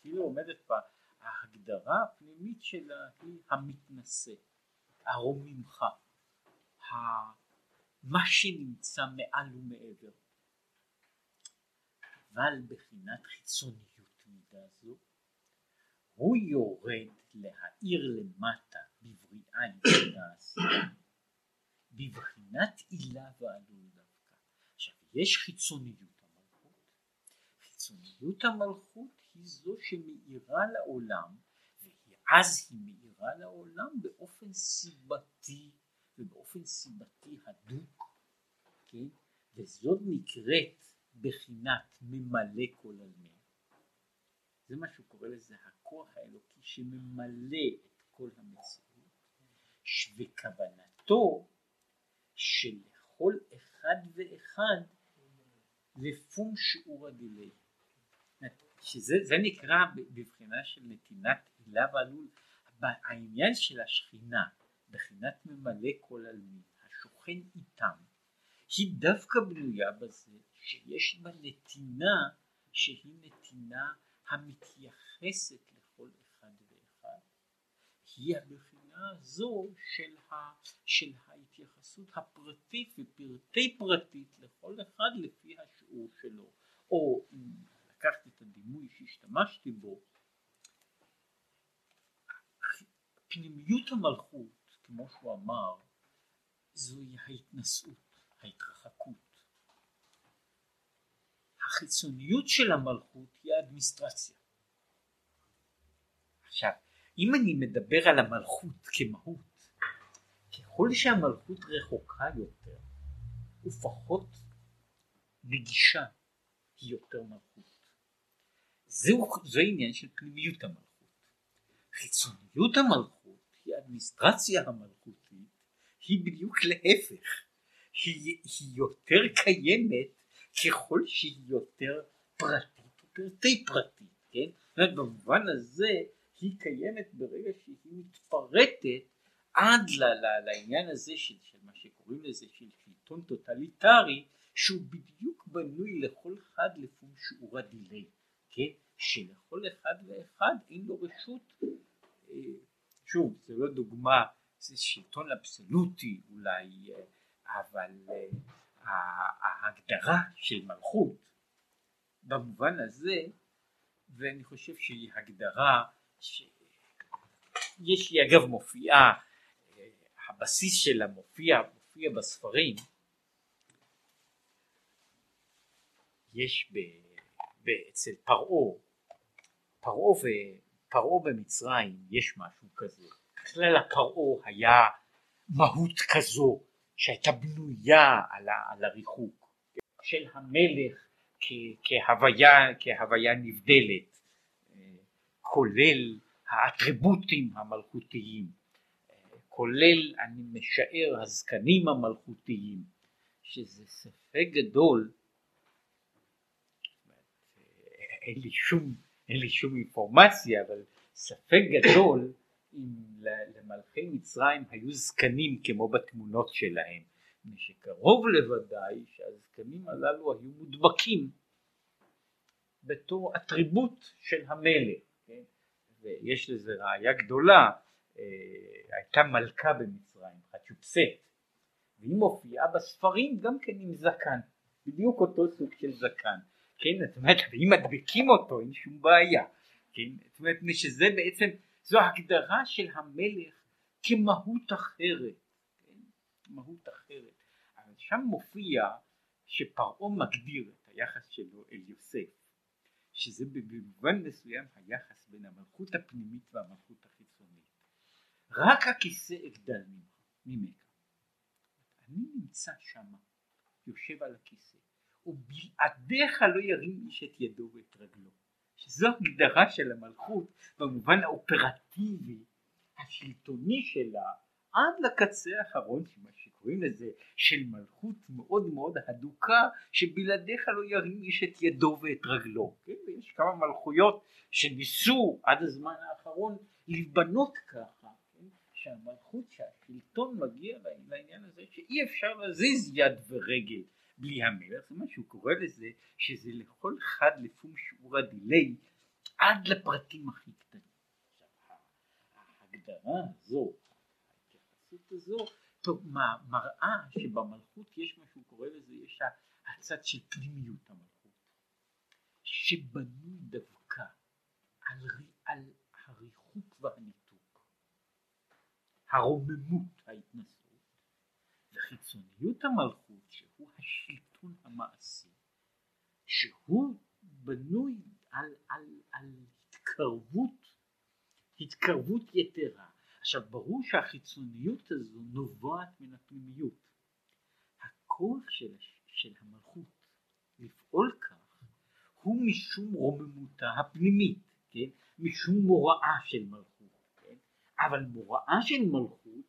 A: כאילו עומדת בה ההגדרה הפנימית שלה היא המתנשא, הרוממך, מה שנמצא מעל ומעבר. אבל בחינת חיצוניות מידה זו הוא יורד להאיר למטה בבריאה נעשה בבחינת עילה ועלול דווקא. עכשיו יש חיצוניות המלכות, חיצוניות המלכות היא זו שמאירה לעולם ואז היא מאירה לעולם באופן סיבתי ובאופן סיבתי הדוק, כן? וזאת נקראת בחינת ממלא כל עלמין. זה מה שהוא קורא לזה הכוח האלוקי שממלא את כל המציאות וכוונתו שלכל אחד ואחד לפום שיעור הדילי. שזה נקרא בבחינה של נתינת הילה ועלול העניין של השכינה בחינת ממלא כל עלמין השוכן איתם היא דווקא בנויה בזה שיש בה נתינה שהיא נתינה המתייחסת לכל אחד ואחד היא הבחינה הזו של, ה, של ההתייחסות הפרטית ופרטי פרטית לכל אחד לפי השיעור שלו או אם לקחתי את הדימוי שהשתמשתי בו פנימיות המלכות כמו שהוא אמר זוהי ההתנשאות ההתרחקות החיצוניות של המלכות היא האדמיניסטרציה. עכשיו, אם אני מדבר על המלכות כמהות, ככל שהמלכות רחוקה יותר ופחות נגישה, היא יותר מלכות. זהו, זה עניין של פנימיות המלכות. חיצוניות המלכות היא האדמיניסטרציה המלכותית, היא בדיוק להפך, היא, היא יותר קיימת ככל שהיא יותר פרטית ופרטי פרטית, כן? זאת אומרת במובן הזה היא קיימת ברגע שהיא מתפרטת עד ל, ל, לעניין הזה של, של מה שקוראים לזה של שלטון טוטליטרי שהוא בדיוק בנוי לכל אחד לפי שיעורא דיליה, כן? שלכל אחד ואחד אין לו רשות, אה, שוב זה לא דוגמה, זה שלטון אבסולוטי אולי, אה, אבל אה, ההגדרה של מלכות במובן הזה ואני חושב שהיא הגדרה שיש היא אגב מופיעה הבסיס שלה מופיע, מופיע בספרים. יש ב, ב, אצל פרעה פרעה ופרעה במצרים יש משהו כזה. בכלל הפרעה היה מהות כזו שהייתה בנויה על, ה, על הריחוק של המלך כ, כהוויה, כהוויה נבדלת כולל האטריבוטים המלכותיים כולל אני משער הזקנים המלכותיים שזה ספק גדול. אין לי שום, אין לי שום אינפורמציה אבל ספק גדול אם למלכי מצרים היו זקנים כמו בתמונות שלהם, שקרוב לוודאי שהזקנים הללו היו מודבקים בתור אטריבוט של המלך, כן? ויש לזה ראיה גדולה, אה, הייתה מלכה במצרים, חצ'ופסט, והיא מופיעה בספרים גם כן עם זקן, בדיוק אותו סוג של זקן, כן, זאת אומרת, ואם מדביקים אותו אין שום בעיה, כן, זאת אומרת שזה בעצם זו הגדרה של המלך כמהות אחרת, כן? מהות אחרת. אבל שם מופיע שפרעה מגדיר את היחס שלו אל יוסף, שזה במובן מסוים היחס בין המלכות הפנימית והמלכות החיצונית. רק הכיסא אגדל ממך. אני נמצא שם, יושב על הכיסא, ובלעדיך לא ירים איש את ידו ואת רגלו. שזו הגדרה של המלכות במובן האופרטיבי השלטוני שלה עד לקצה האחרון של מה שקורה קוראים לזה של מלכות מאוד מאוד הדוקה שבלעדיך לא ירים איש את ידו ואת רגלו. כן? יש כמה מלכויות שניסו עד הזמן האחרון להיבנות ככה, כן? שהמלכות, שהשלטון מגיע לעניין הזה שאי אפשר להזיז יד ורגל בלי המלך, זה מה שהוא קורא לזה, שזה לכל אחד לפום שיעור הדיליי עד לפרטים הכי קטנים. ההגדרה הזו, ההתייחסות הזו, מראה שבמלכות יש מה שהוא קורא לזה, יש הצד של פנימיות המלכות, שבנוי דווקא על, על הריחוק והניתוק, הרוממות, ההתנסות, וחיצוניות המלכות, שהוא השלטון המעשי, שהוא בנוי על, על, על התקרבות, התקרבות יתרה. עכשיו ברור שהחיצוניות הזו נובעת מן הפנימיות. הכוח של, של המלכות לפעול כך הוא משום רוממותה הפנימית, כן? משום מוראה של מלכות, כן? אבל מוראה של מלכות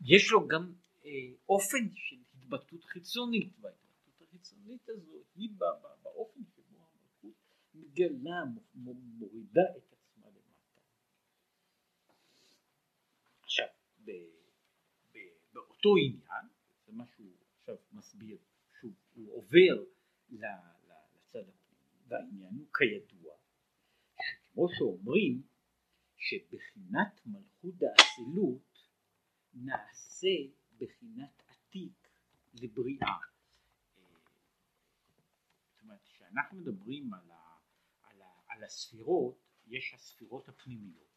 A: יש לו גם אה, אופן של התבטאות חיצונית, וההתבטאות החיצונית הזו היא באופן שבו המלכות מגלה, מורידה את עצמה למטה. עכשיו, ב, ב, באותו עניין, זה מה שהוא עכשיו מסביר, שהוא עובר לצד הפנימי, והעניין הוא כידוע, שכמו שאומרים, שבחינת מלכות האצילות נעשה בחינת עתיק לבריאה. זאת אומרת, כשאנחנו מדברים על, ה, על, ה, על הספירות, יש הספירות הפנימיות,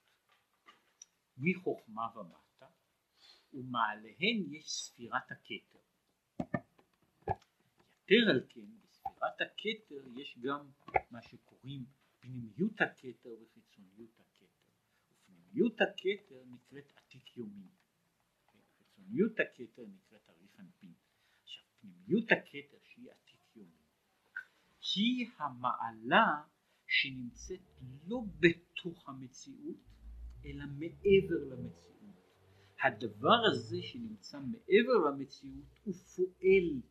A: מחוכמה ומטה, ומעליהן יש ספירת הכתר. יתר על כן, בספירת הכתר יש גם מה שקוראים פנימיות הכתר וחיצוניות הכתר. ופנימיות הכתר נקראת עתיק יומין. חיצוניות הכתר נקראת אריך אנפין. עכשיו פנימיות הכתר שהיא עתיק יומין היא המעלה שנמצאת לא בתוך המציאות אלא מעבר למציאות. הדבר הזה שנמצא מעבר למציאות הוא פועל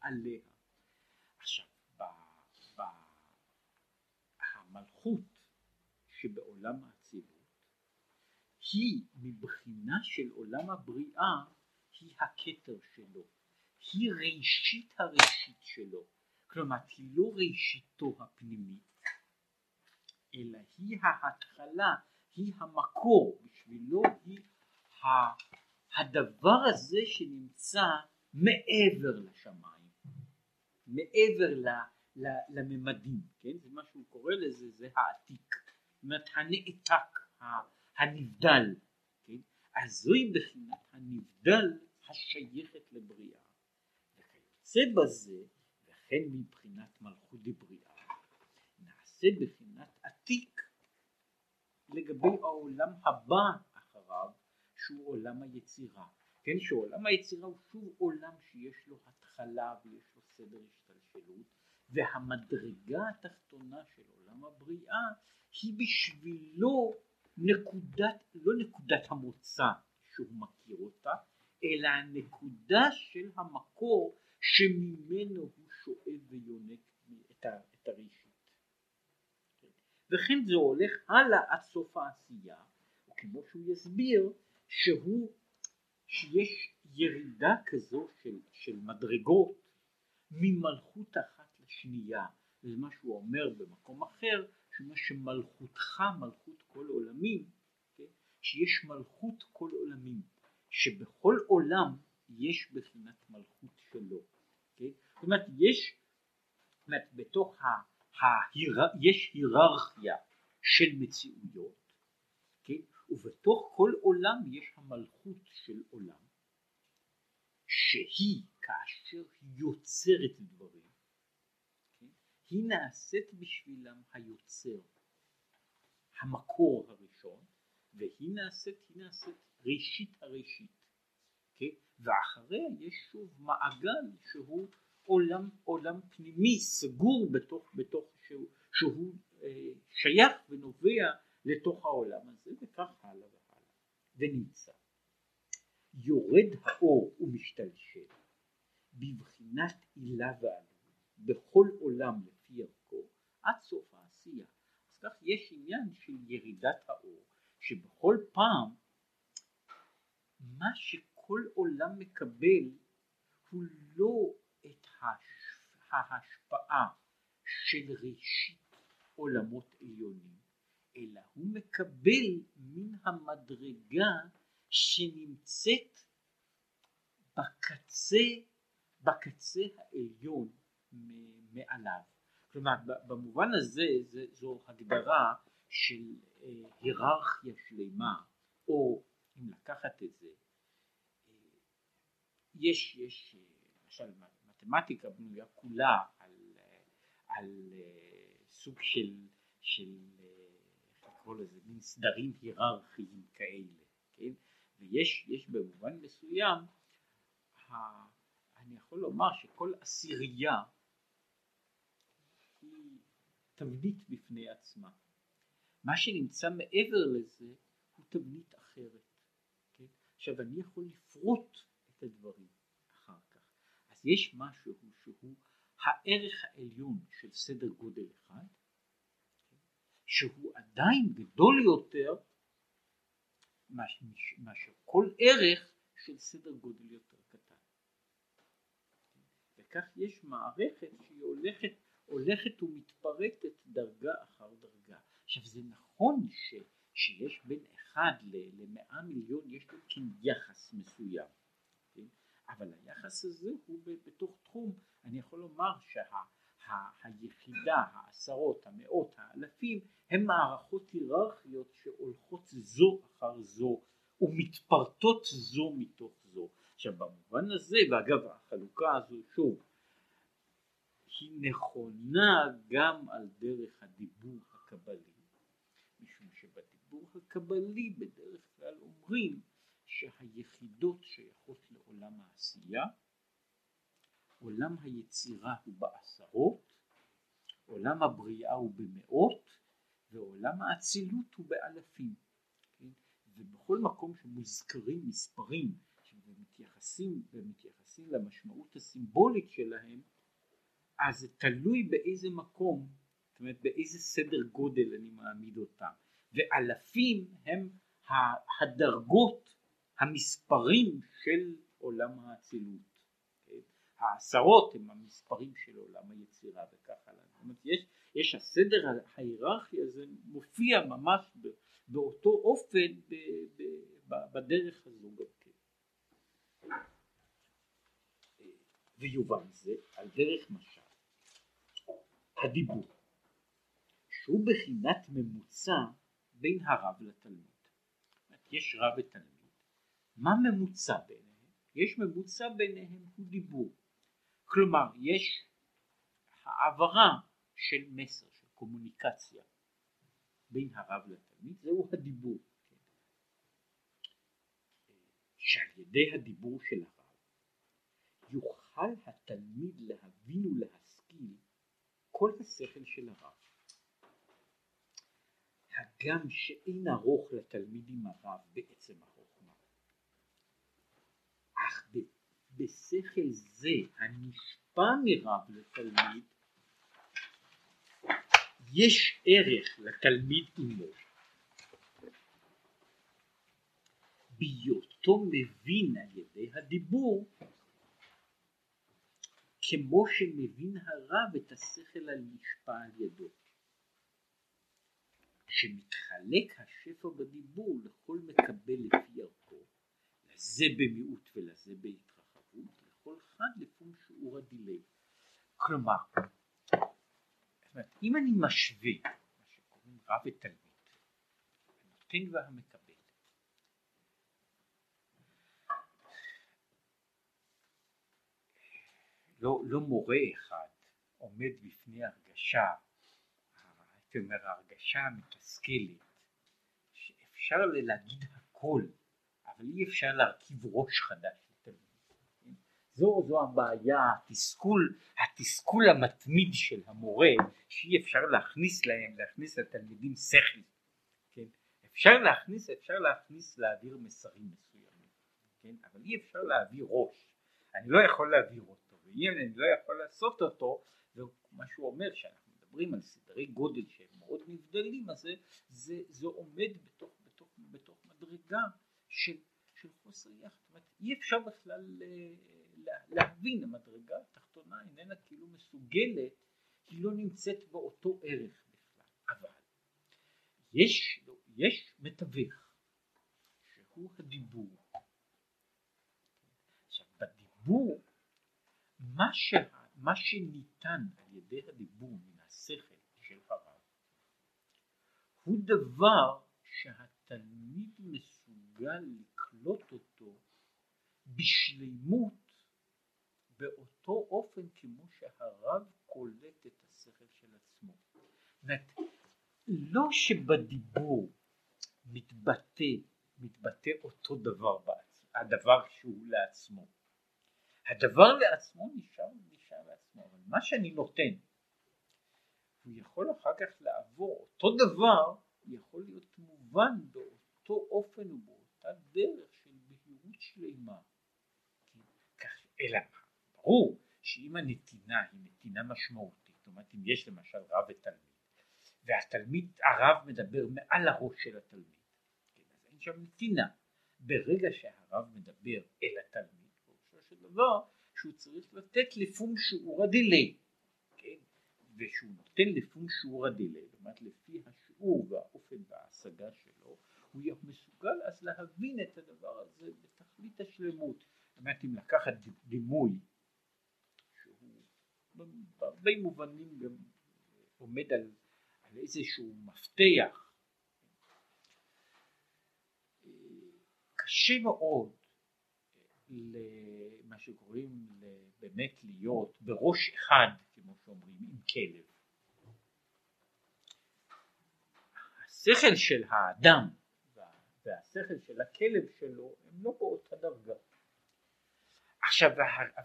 A: עליה. עכשיו, ב, ב, המלכות שבעולם האצילות היא מבחינה של עולם הבריאה היא הכתר שלו, היא ראשית הראשית שלו, כלומר היא לא ראשיתו הפנימית, אלא היא ההתחלה, היא המקור, בשבילו היא הדבר הזה שנמצא מעבר לשמיים, מעבר ל, ל, לממדים, כן? זה מה שהוא קורא לזה, זה העתיק, זאת אומרת הנעתק, הנבדל, כן? אז זוהי בחינת הנבדל השייכת לבריאה. וכיוצא בזה, וכן מבחינת מלכות דבריאה, נעשה בחינת עתיק לגבי העולם הבא אחריו, שהוא עולם היצירה. כן, שעולם היצירה הוא שוב עולם שיש לו התחלה ויש לו סדר השתלשלות, והמדרגה התחתונה של עולם הבריאה היא בשבילו נקודת, לא נקודת המוצא שהוא מכיר אותה, אלא הנקודה של המקור שממנו הוא שואב ויונק את, את הראשית. וכן זה הולך הלאה עד סוף העשייה, וכמו שהוא יסביר שהוא, שיש ירידה כזו של, של מדרגות ממלכות אחת לשנייה, זה מה שהוא אומר במקום אחר, שמה שמלכותך מלכות כל עולמים, כן? שיש מלכות כל עולמים, שבכל עולם יש בחינת מלכות שלו, כן? זאת אומרת יש, זאת אומרת בתוך ה... ההיר... יש היררכיה של מציאויות, כן? ובתוך כל עולם יש המלכות של עולם, שהיא כאשר היא יוצרת דברים, כן? היא נעשית בשבילם היוצר, המקור הראשון, והיא נעשית, היא נעשית ראשית הראשית, כן? ואחריה יש שוב מעגל שהוא עולם, עולם פנימי סגור בתוך, בתוך שהוא, שהוא אה, שייך ונובע לתוך העולם הזה וכך הלאה והלאה ונמצא. יורד האור ומשתלשל בבחינת עילה ועלות בכל עולם לפי ערכו עד סוף העשייה. אז כך יש עניין של ירידת האור שבכל פעם מה שכל עולם מקבל הוא לא את ההשפעה של ראשית עולמות עליונים אלא הוא מקבל מן המדרגה שנמצאת בקצה, בקצה העליון מעליו. כלומר במובן הזה זו הגדרה של אה, היררכיה שלמה או אם לקחת את זה אה, יש, יש אה, למשל מתמטיקה בנויה כולה על, על סוג של, של לקרוא לזה מין סדרים היררכיים כאלה, כן? ויש במובן מסוים, אני יכול לומר שכל עשירייה היא תבנית בפני עצמה. מה שנמצא מעבר לזה הוא תבנית אחרת. כן? עכשיו אני יכול לפרוט את הדברים אחר כך. אז יש משהו שהוא הערך העליון של סדר גודל אחד, שהוא עדיין גדול יותר מאשר כל ערך של סדר גודל יותר קטן. וכך יש מערכת שהיא הולכת, הולכת ומתפרטת דרגה אחר דרגה. עכשיו זה נכון ש, שיש בין אחד למאה מיליון יש לו כן יחס מסוים, כן? אבל היחס הזה הוא בתוך תחום, אני יכול לומר שהיחידה, שה, העשרות, המאות, האלפים, הם מערכות היררכיות שהולכות זו אחר זו ומתפרטות זו מתוך זו. עכשיו במובן הזה, ואגב החלוקה הזו שוב, היא נכונה גם על דרך הדיבור הקבלי, משום שבדיבור הקבלי בדרך כלל אומרים שהיחידות שייכות לעולם העשייה, עולם היצירה הוא בעשרות, עולם הבריאה הוא במאות, ועולם האצילות הוא באלפים. כן? ובכל מקום שמוזכרים מספרים ומתייחסים, ומתייחסים למשמעות הסימבולית שלהם, אז זה תלוי באיזה מקום, זאת אומרת באיזה סדר גודל אני מעמיד אותם. ואלפים הם הדרגות, המספרים של עולם האצילות. העשרות הם המספרים של עולם היצירה וכך הלאה. זאת אומרת יש יש הסדר ההיררכי הזה מופיע ממש באותו אופן בדרך הזו גם כן. ויובן זה על דרך משל הדיבור שהוא בחינת ממוצע בין הרב לתלמיד. יש רב ותלמיד, מה ממוצע ביניהם? יש ממוצע ביניהם הוא דיבור. כלומר יש העברה של מסר, של קומוניקציה בין הרב לתלמיד, זהו הדיבור. שעל ידי הדיבור של הרב יוכל התלמיד להבין ולהשכיל כל השכל של הרב. הגם שאין ארוך לתלמיד עם הרב בעצם החוכמה. אך בשכל זה הנשפע מרב לתלמיד יש ערך לתלמיד עמו בהיותו מבין על ידי הדיבור כמו שמבין הרב את השכל הנשפע על ידו. שמתחלק השפע בדיבור לכל מקבל לפי ערכו לזה במיעוט ולזה בהתרחבות לכל אחד לפי שיעור הדילי כלומר אם אני משווה מה שקוראים רב ותלמיד, הנותן והמקבל, לא, לא מורה אחד עומד בפני הרגשה, הייתי אומר ההרגשה המתסכלת, שאפשר להגיד הכל, אבל אי אפשר להרכיב ראש חדש זו, זו הבעיה, התסכול, התסכול המתמיד של המורה, שאי אפשר להכניס להם, להכניס לתלמידים שכל, כן? אפשר להכניס, אפשר להכניס, להעביר מסרים מסוימים, כן? אבל אי אפשר להביא ראש, אני לא יכול להעביר אותו, ואם אני לא יכול לעשות אותו, זה מה שהוא אומר שאנחנו מדברים על סדרי גודל שהם מאוד נבדלים, אז זה, זה, זה עומד בתוך, בתוך, בתוך מדרגה של, של חוסר יחד, אי אפשר בכלל אה, להבין, המדרגה התחתונה איננה כאילו מסוגלת, היא לא נמצאת באותו ערך בכלל, אבל יש, יש מתווך שהוא הדיבור. עכשיו בדיבור מה, שה, מה שניתן על ידי הדיבור מן השכל של הרב הוא דבר שהתלמיד מסוגל לקלוט אותו בשלימות באותו אופן כמו שהרב קולט את השכל של עצמו. לא שבדיבור מתבטא, מתבטא אותו דבר, הדבר שהוא לעצמו. הדבר לעצמו נשאר, נשאר לעצמו, אבל מה שאני נותן, הוא יכול אחר כך לעבור, אותו דבר יכול להיות מובן באותו אופן ובאותה דרך של בהירות שלמה. כך, אלא ברור שאם הנתינה היא נתינה משמעותית, זאת אומרת אם יש למשל רב ותלמיד, והתלמיד, הרב מדבר מעל הראש של התלמיד, כן, אז אין שם נתינה. ברגע שהרב מדבר אל התלמיד, פירושו של דבר שהוא צריך לתת לפום שיעור הדילי, כן? ושהוא נותן לפום שיעור הדילי, זאת אומרת לפי השיעור והאופן וההשגה שלו, הוא יהיה מסוגל אז להבין את הדבר הזה בתכלית השלמות. זאת אומרת אם לקחת דימוי בהרבה מובנים גם עומד על על איזשהו מפתח. קשה מאוד למה שקוראים באמת להיות בראש אחד כמו שאומרים עם כלב. השכל של האדם והשכל של הכלב שלו הם לא באותה דרגה. עכשיו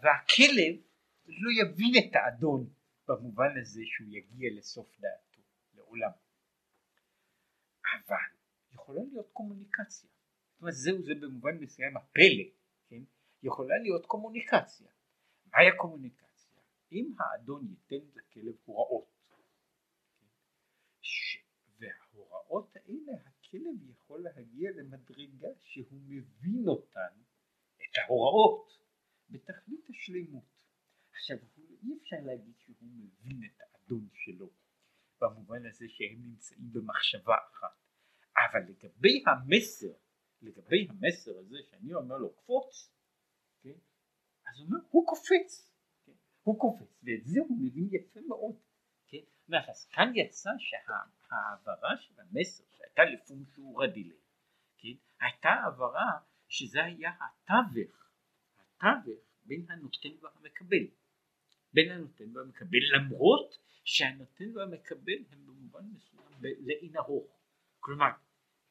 A: והכלב לא יבין את האדון במובן הזה שהוא יגיע לסוף דעת לעולם. אבל יכולה להיות קומוניקציה. זאת אומרת זהו זה במובן מסוים הפלא, כן? יכולה להיות קומוניקציה. מהי הקומוניקציה? אם האדון ייתן לכלב הוראות, כן? ש... וההוראות האלה הכלב יכול להגיע למדרגה שהוא מבין אותן, את ההוראות, בתכלית השלימות. עכשיו אי אפשר להגיד שהוא מבין את האדון שלו במובן הזה שהם נמצאים במחשבה אחת. אבל לגבי המסר, לגבי המסר הזה שאני אומר לו קפוץ, כן? אז הוא אומר הוא קופץ, כן? הוא קופץ, ואת זה הוא מבין יפה מאוד. כן? אז כאן יצא שההעברה של המסר שהייתה שהוא רדילי, כן? הייתה העברה שזה היה התווך, התווך בין הנותן והמקבל. בין הנותן והמקבל למרות שהנותן והמקבל הם במובן מסוים לאין ארוך כלומר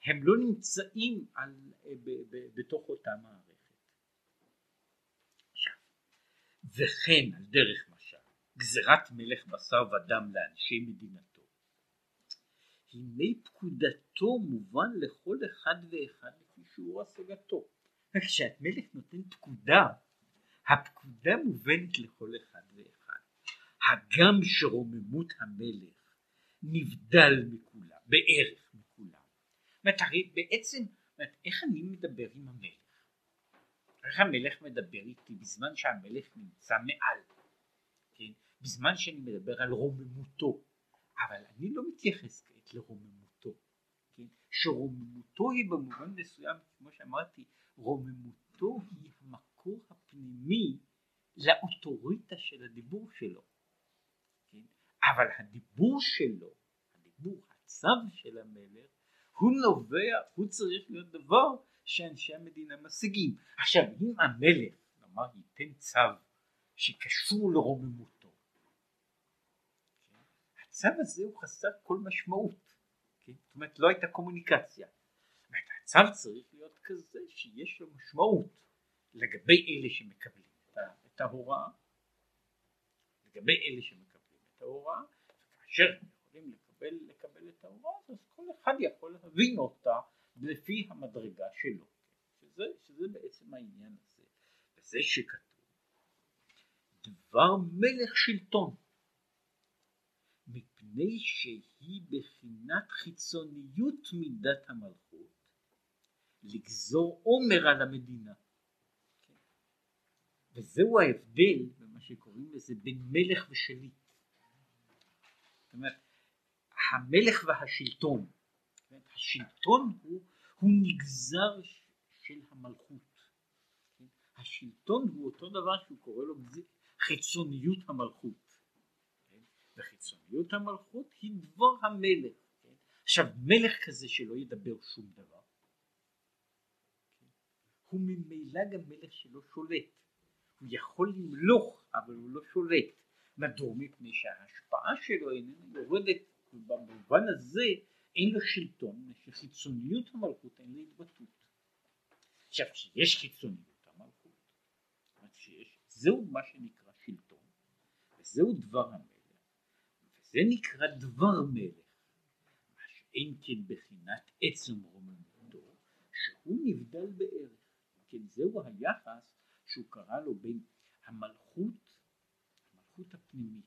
A: הם לא נמצאים על, ב, ב, בתוך אותה מערכת. וכן על דרך משל גזירת מלך בשר ודם לאנשי מדינתו. הנה פקודתו מובן לכל אחד ואחד לפי שיעור השגתו. כשהמלך נותן פקודה הפקודה מובנת לכל אחד ואחד הגם שרוממות המלך נבדל מכולם, בערך מכולם. זאת אומרת, בעצם, אומרת, איך אני מדבר עם המלך? איך המלך מדבר איתי בזמן שהמלך נמצא מעל, כן? בזמן שאני מדבר על רוממותו, אבל אני לא מתייחס כעת לרוממותו, כן? שרוממותו היא במובן מסוים, כמו שאמרתי, רוממותו היא המקור הפנימי לאוטוריטה של הדיבור שלו. אבל הדיבור שלו, הדיבור, הצו של המלך, הוא נובע, הוא צריך להיות דבר שאנשי המדינה משיגים. עכשיו אם המלך, נאמר, ייתן צו שקשור לרוממותו, כן? הצו הזה הוא חסר כל משמעות, כן? זאת אומרת לא הייתה קומוניקציה. הצו צריך להיות כזה שיש לו משמעות לגבי אלה שמקבלים את ההוראה, לגבי אלה שמקבלים ההוראה, וכאשר הם יכולים לקבל, לקבל את ההוראה אז כל אחד יכול להבין אותה לפי המדרגה שלו, שזה, שזה בעצם העניין הזה, וזה שכתוב דבר מלך שלטון מפני שהיא בחינת חיצוניות מידת המלכות לגזור עומר על המדינה. וזהו ההבדל במה שקוראים לזה בין מלך ושליט. זאת אומרת, המלך והשלטון, כן? השלטון הוא, הוא נגזר של המלכות. כן? השלטון הוא אותו דבר שהוא קורא לו חיצוניות המלכות. כן? וחיצוניות המלכות היא דבר המלך. עכשיו מלך כזה שלא ידבר שום דבר? הוא ממילא גם מלך שלא שולט. הוא יכול למלוך אבל הוא לא שולט. מדוע? מפני שההשפעה שלו איננה יורדת במובן הזה אין לו שלטון, שחיצוניות המלכות אין לה התבטאות. עכשיו כשיש חיצוניות המלכות, שיש, זהו מה שנקרא שלטון, וזהו דבר המלך, וזה נקרא דבר מלך, מה שאין כן בחינת עצם רוממותו, שהוא נבדל בערך, כן זהו היחס שהוא קרא לו בין המלכות, המלכות הפנימית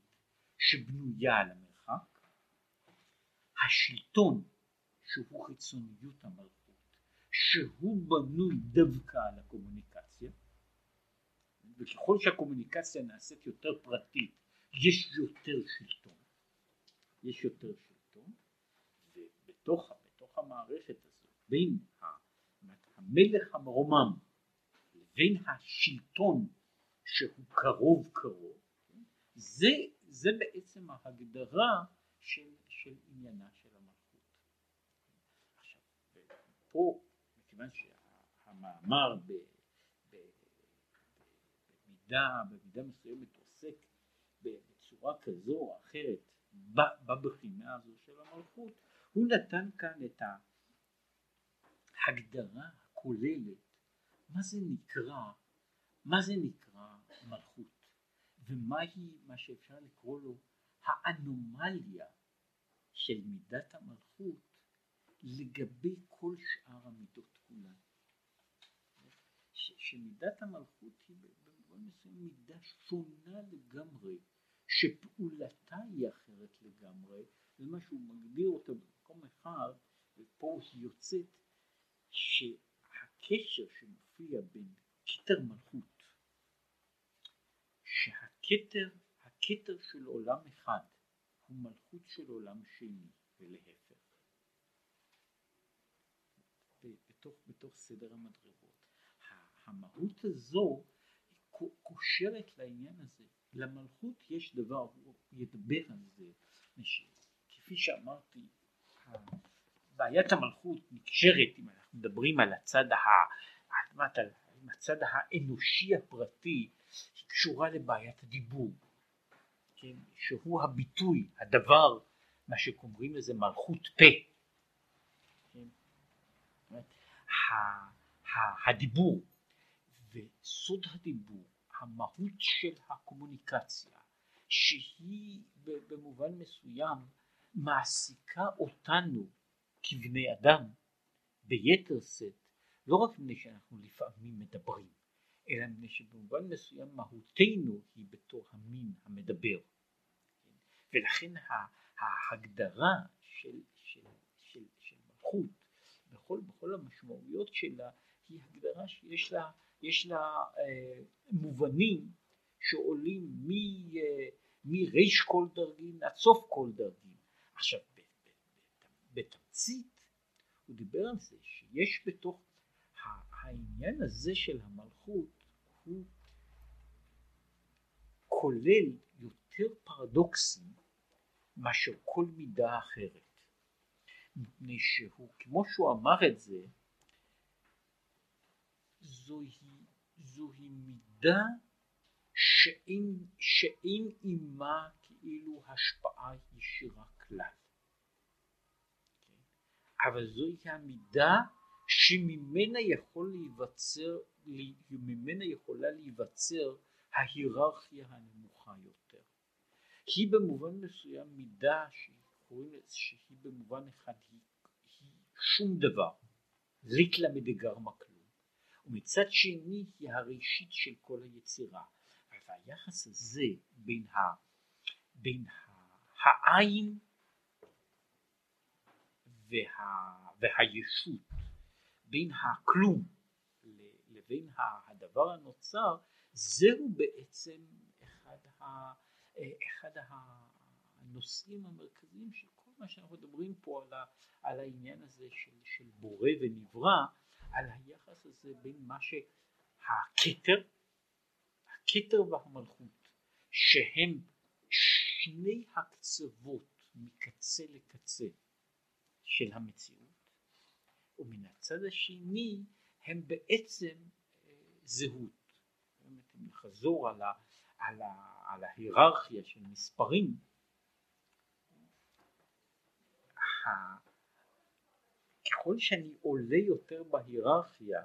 A: שבנויה על המרחק, השלטון שהוא חיצוניות המלכות, שהוא בנוי דווקא על הקומוניקציה, וככל שהקומוניקציה נעשית יותר פרטית, יש יותר שלטון, יש יותר שלטון, ובתוך בתוך המערכת הזאת, בין המלך המרומם לבין השלטון שהוא קרוב קרוב, זה, זה בעצם ההגדרה של, של עניינה של המלכות. עכשיו, פה, מכיוון שהמאמר ב, ב, במידה, במידה מסוימת עוסק בצורה כזו או אחרת בבחינה הזו של המלכות, הוא נתן כאן את ההגדרה הכוללת מה זה נקרא, מה זה נקרא מלכות ומהי מה שאפשר לקרוא לו האנומליה של מידת המלכות לגבי כל שאר המידות כולן. ש, שמידת המלכות היא במובן מסוים מידה שונה לגמרי, שפעולתה היא אחרת לגמרי, זה מה שהוא מגדיר אותה במקום אחד, ופה היא יוצאת שהקשר שמופיע בין כתר מלכות, שהכתר, הכתר של עולם אחד הוא מלכות של עולם שני ולהפך. בתוך, בתוך סדר המדרגות. המהות הזו קושרת לעניין הזה. למלכות יש דבר, הוא ידבר על זה, כפי שאמרתי, בעיית המלכות נקשרת, אם אנחנו מדברים על הצד, ה, על הצד האנושי הפרטי, היא קשורה לבעיית הדיבור. כן, שהוא הביטוי, הדבר, מה שקוראים לזה מלכות פה. כן? הדיבור וסוד הדיבור, המהות של הקומוניקציה, שהיא במובן מסוים מעסיקה אותנו כבני אדם ביתר שאת, לא רק מפני שאנחנו לפעמים מדברים, אלא מפני שבמובן מסוים מהותנו היא בתור המין המדבר. ולכן ההגדרה של, של, של, של מלכות בכל, בכל המשמעויות שלה היא הגדרה שיש לה, יש לה אה, מובנים שעולים אה, מריש כל דרגין עד סוף כל דרגין. עכשיו בתמצית הוא דיבר על זה שיש בתוך העניין הזה של המלכות הוא כולל יותר פרדוקסים מאשר כל מידה אחרת. מפני שהוא, כמו שהוא אמר את זה, זוהי, זוהי מידה שאין, שאין עימה כאילו השפעה ישירה כלל. אבל זוהי המידה שממנה יכול להיווצר, ממנה יכולה להיווצר ההיררכיה הנמוכה יותר. היא במובן מסוים מידה שקוראים לזה שהיא במובן אחד היא, היא שום דבר, ליקלה מדגר מקלום, ומצד שני היא הראשית של כל היצירה. והיחס הזה בין, ה, בין העין וה, והישות, בין הכלום לבין הדבר הנוצר, זהו בעצם אחד, ה, אחד הנושאים המרכזיים של כל מה שאנחנו מדברים פה על, ה, על העניין הזה של, של בורא ונברא, על היחס הזה בין מה שהכתר, הכתר והמלכות, שהם שני הקצוות מקצה לקצה של המציאות, ומן הצד השני הם בעצם אה, זהות. אם נחזור על, ה, על, ה, על ההיררכיה של מספרים, ככל שאני עולה יותר בהיררכיה,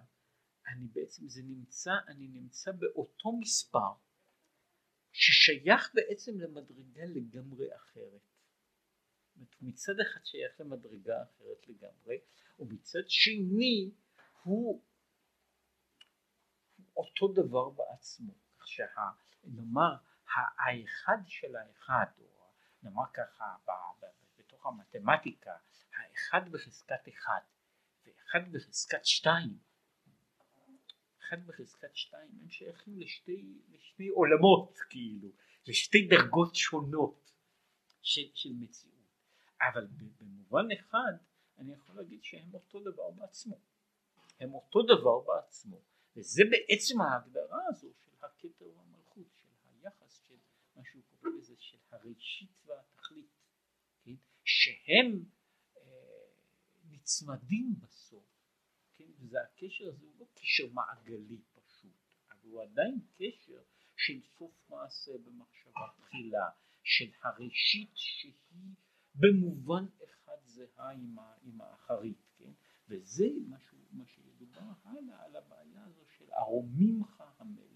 A: אני בעצם זה נמצא, אני נמצא באותו מספר ששייך בעצם למדרגה לגמרי אחרת. מצד אחד שייך למדרגה אחרת לגמרי, ומצד שני הוא אותו דבר בעצמו, כך שנאמר האחד של האחד, או נאמר ככה בתוך המתמטיקה, האחד בחזקת אחד ואחד בחזקת שתיים, אחד בחזקת שתיים הם שייכים לשתי, לשתי עולמות כאילו, לשתי דרגות שונות של, של מציאות, אבל במובן אחד אני יכול להגיד שהם אותו דבר בעצמו, הם אותו דבר בעצמו, וזה בעצם ההגדרה הזו של הכתר והמלכות, של היחס של מה שהוא קורא לזה של הראשית והתכלית, כן? שהם אה, נצמדים בסוף, כן? וזה הקשר הזה הוא לא קשר מעגלי פשוט, אבל הוא עדיין קשר של סוף מעשה במחשבה תחילה, של הראשית שהיא במובן אחד זהה עם, ה, עם האחרית, כן? וזה משהו, מה שידובר הלאה על הבעיה הזו של ארומימך המלך.